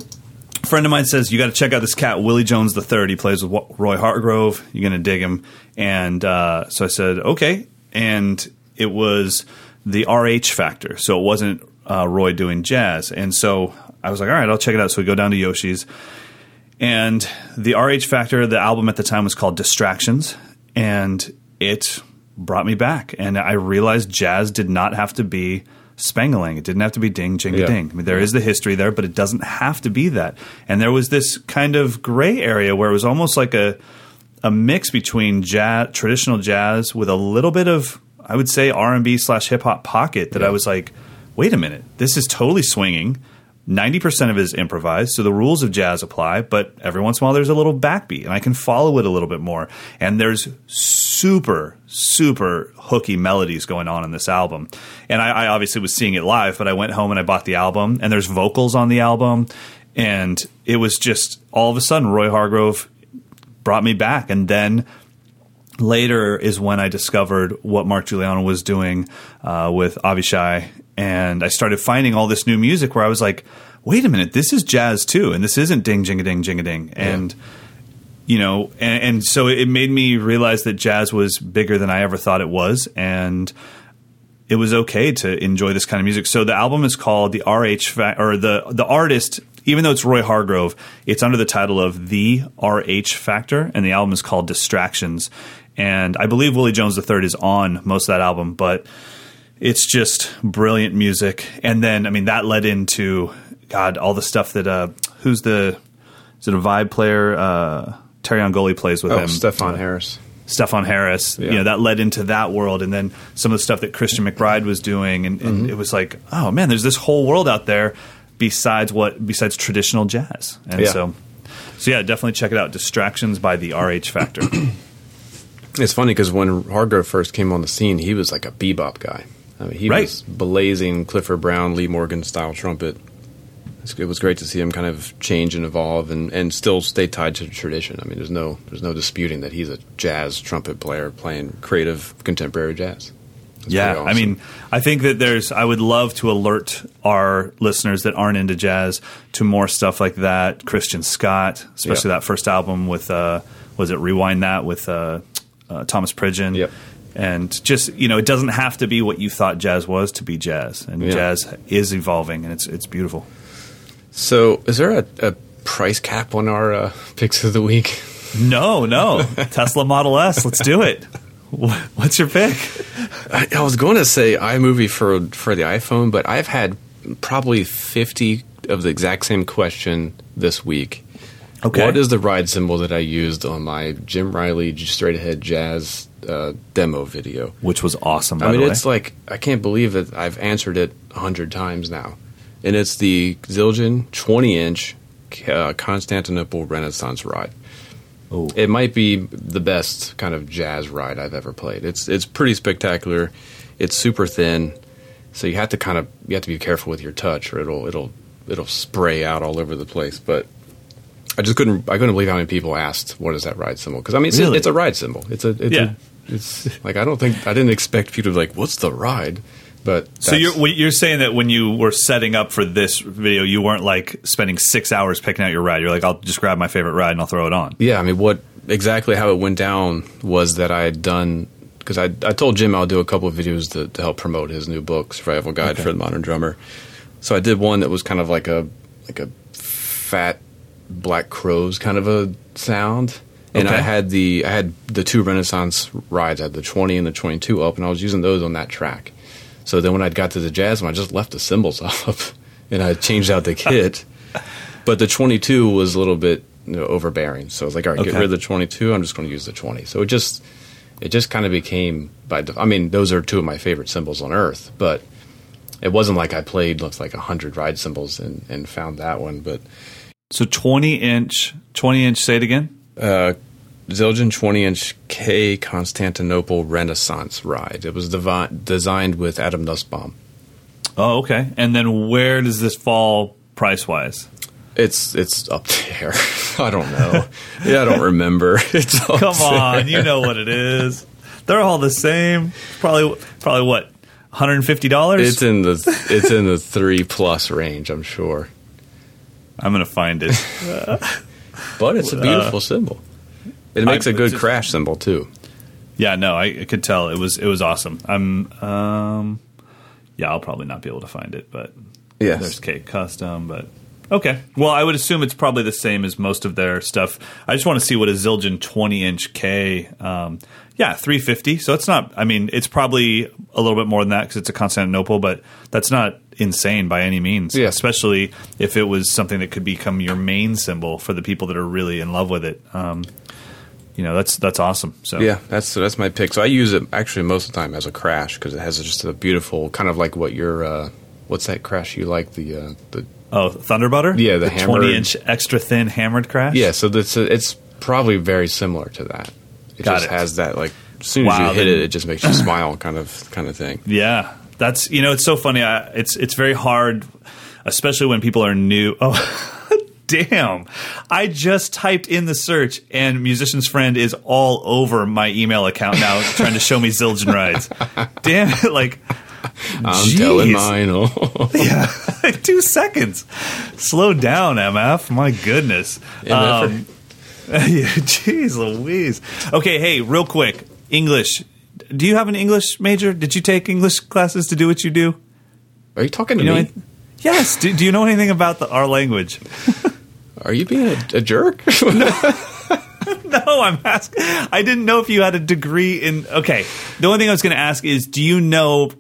a friend of mine says you got to check out this cat Willie Jones the third. He plays with Roy Hargrove. You're gonna dig him. And uh, so I said okay, and it was the RH factor. So it wasn't uh, Roy doing jazz. And so I was like, all right, I'll check it out. So we go down to Yoshi's. And the RH Factor, the album at the time was called Distractions, and it brought me back. And I realized jazz did not have to be spangling. It didn't have to be ding, jing, Yeah. ding. I mean, there is the history there, but it doesn't have to be that. And there was this kind of gray area where it was almost like a a mix between jazz, traditional jazz with a little bit of, I would say, R and B slash hip hop pocket. That I was like, wait a minute, this is totally swinging. Ninety percent of it is improvised, so the rules of jazz apply. But every once in a while, there's a little backbeat, and I can follow it a little bit more. And there's super, super hooky melodies going on in this album. And I, I obviously was seeing it live, but I went home and I bought the album, and there's vocals on the album, and it was just all of a sudden Roy Hargrove brought me back. And then later is when I discovered what Mark Guiliana was doing uh, with Avishai. And I started finding all this new music where I was like, wait a minute, this is jazz too. And this isn't ding, jing a ding, jing a ding. And, you know, and, and so it made me realize that jazz was bigger than I ever thought it was. And, it was okay to enjoy this kind of music. So the album is called the RH or the the artist. Even though it's Roy Hargrove, it's under the title of the RH Factor, and the album is called Distractions. And I believe Willie Jones III is on most of that album, but it's just brilliant music. And then, I mean, that led into God, all the stuff that uh, who's the is it a vibe player? Uh, Terreon Gully plays with Oh, him. Stefon Harris. Stefon Harris. Yeah. You know, that led into that world, and then some of the stuff that Christian McBride was doing, and, and Mm-hmm. it was like, oh man, there's this whole world out there besides what besides traditional jazz, and Yeah. so. So yeah, definitely check it out. Distractions by the RH Factor. (clears throat) It's funny because when Hargrove first came on the scene, he was like a bebop guy. I mean, he Right. was blazing Clifford Brown, Lee Morgan style trumpet. It's- It was great to see him kind of change and evolve, and, and still stay tied to tradition. I mean, there's no there's no disputing that he's a jazz trumpet player playing creative contemporary jazz. It's yeah, pretty I mean, I think that there's. I would love to alert our listeners that aren't into jazz to more stuff like that. Christian Scott, especially that first album with uh, was it Rewind That with uh, uh, Thomas Pridgen. Yep. And just you know, it doesn't have to be what you thought jazz was to be jazz, and Yeah. jazz is evolving, and it's it's beautiful. So, is there a, a price cap on our uh, picks of the week? No, no, (laughs) Tesla Model S. Let's do it. What's your pick? I, I was going to say iMovie for for the iPhone, but I've had probably fifty of the exact same question this week. Okay. What is the ride cymbal that I used on my Jim Riley straight ahead jazz uh, demo video? Which was awesome. By I mean, it's like I can't believe that I've answered it a hundred times now, and it's the Zildjian twenty inch uh, Constantinople Renaissance ride. Oh. It might be the best kind of jazz ride I've ever played. It's it's pretty spectacular. It's super thin, so you have to kind of you have to be careful with your touch, or it'll it'll it'll spray out all over the place. But I just couldn't. I couldn't believe how many people asked, "What is that ride cymbal?" Because I mean, it's, Really? a, it's a ride cymbal. It's a. It's Yeah. A, it's like I don't think I didn't expect people to be like, "What's the ride?" But So you're you're saying that when you were setting up for this video, you weren't like spending six hours picking out your ride. You're like, I'll just grab my favorite ride and I'll throw it on. Yeah, I mean, what exactly how it went down was that I had done because I I told Jim I'll do a couple of videos to, to help promote his new book, Survival Guide Okay. for the Modern Drummer. So I did one that was kind of like a like a fat Black Crowes kind of a sound. And Okay. I had the I had the two Renaissance rides, I had the twenty and the twenty two up, and I was using those on that track. So then when I got to the jazz I just left the cymbals (laughs) off and I changed out the kit. But the 22 was a little bit you know, overbearing. So I was like, all right, get rid of the 22. I'm just going to use the 20. So it just it just kind of became by I mean, those are two of my favorite cymbals on earth, but it wasn't like I played looks like 100 ride cymbals and, and found that one, but So 20 inch, 20 inch. Say it again. uh Zildjian 20 inch K Constantinople Renaissance ride. It was devi- designed with Adam Nussbaum. Oh, okay. And then where does this fall price wise? It's it's up there. (laughs) I don't know. yeah, I don't remember. (laughs) It's Come there. on, you know what it is. They're all the same. Probably, probably what? One hundred and fifty dollars. It's in the it's in the three plus range, I'm sure. I'm gonna find it. (laughs) But it's a beautiful uh, cymbal. It makes I- a good just- crash cymbal too. yeah, no, I, I could tell it was it was awesome. I'm, um, yeah, I'll probably not be able to find it, but Yes. there's K Custom. But okay, well, I would assume it's probably the same as most of their stuff. I just want to see what a Zildjian 20 inch K. Um, yeah, 350. So it's not. I mean, it's probably a little bit more than that because it's a Constantinople, but that's not insane by any means. Yeah. Especially if it was something that could become your main cymbal for the people that are really in love with it. Um, you know, that's that's awesome. So Yeah, that's that's my pick. So I use it actually most of the time as a crash because it has just a beautiful kind of like what your uh, what's that crash you like the uh, the Oh, Thunderbutter? Yeah, the hammered- 20 inch extra thin hammered crash? yeah. So that's it's probably very similar to that. It Got just it. has that like as soon as Wow, you hit then- it, it just makes you smile kind of kind of thing. Yeah. That's, you know, it's so funny. I, it's, it's very hard, especially when people are new. Oh, (laughs) damn. I just typed in the search and Musician's Friend is all over my email account now (laughs) trying to show me Zildjian rides. Damn it. Like, I'm Jeez. telling mine. Oh. (laughs) yeah, (laughs) two seconds. Slow down, MF. My goodness. Um, yeah, Jeez Louise. Okay, hey, real quick. English. Do you have an English major? Did you take English classes to do what you do? Are you talking to You me? yes. Do, do you know anything about the, our language? Are you being a, a jerk? (laughs) (laughs) no, I'm asking. I didn't know if you had a degree in. Okay, the only thing I was going to ask is, do you know?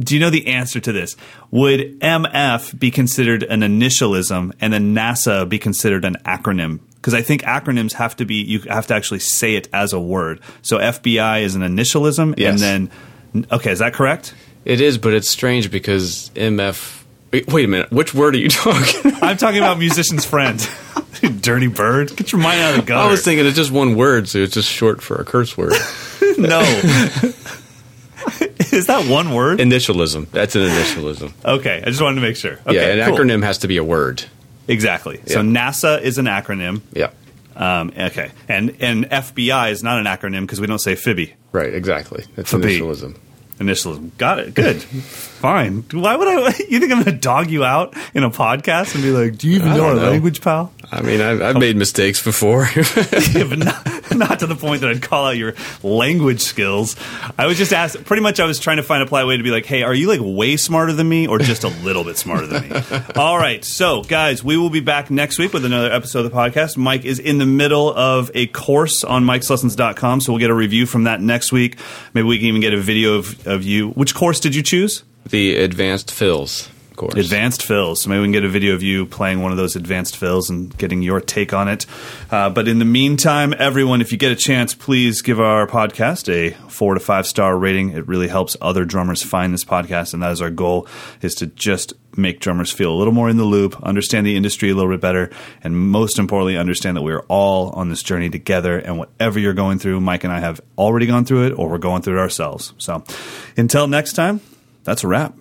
Do you know the answer to this? Would MF be considered an initialism, and then NASA be considered an acronym? Because I think acronyms have to be you have to actually say it as a word. So FBI is an initialism, Yes. and then okay, is that correct? it is, but it's strange because MF. Wait, wait a minute. Which word are you (laughs) talking? I'm talking about musician's friend. (laughs) Dirty bird, get your mind out of the gutter. I was thinking it's just one word, so it's just short for a curse word. (laughs) no. (laughs) is that one word? Initialism. That's an initialism. Okay, I just wanted to make sure. Okay, yeah, an cool. acronym has to be a word. Exactly. So NASA is an acronym. Yeah. Um, okay, and and FBI is not an acronym because we don't say FIBI. Right, exactly. It's For initialism. Initialism. Got it. Good. Fine. Why would I? You think I'm going to dog you out in a podcast and be like, "Do you even I know our know. language, pal?" I mean, I've, I've made mistakes before. (laughs) Yeah, but not, not to the point that I'd call out your language skills. I was just asked. Pretty much, I was trying to find a polite way to be like, "Hey, are you like way smarter than me, or just a little bit smarter than me?" (laughs) All right, so guys, we will be back next week with another episode of the podcast. Mike is in the middle of a course on Mike'sLessons.com, so we'll get a review from that next week. Maybe we can even get a video of, of you. Which course did you choose? the advanced fills course. Advanced fills. So maybe we can get a video of you playing one of those advanced fills and getting your take on it. Uh, but in the meantime, everyone, if you get a chance, please give our podcast a four to five star rating. It really helps other drummers find this podcast, and that is our goal: is to just make drummers feel a little more in the loop, understand the industry a little bit better, and most importantly, understand that we're all on this journey together. And whatever you're going through, Mike and I have already gone through it, or we're going through it ourselves. So, until next time, that's a wrap.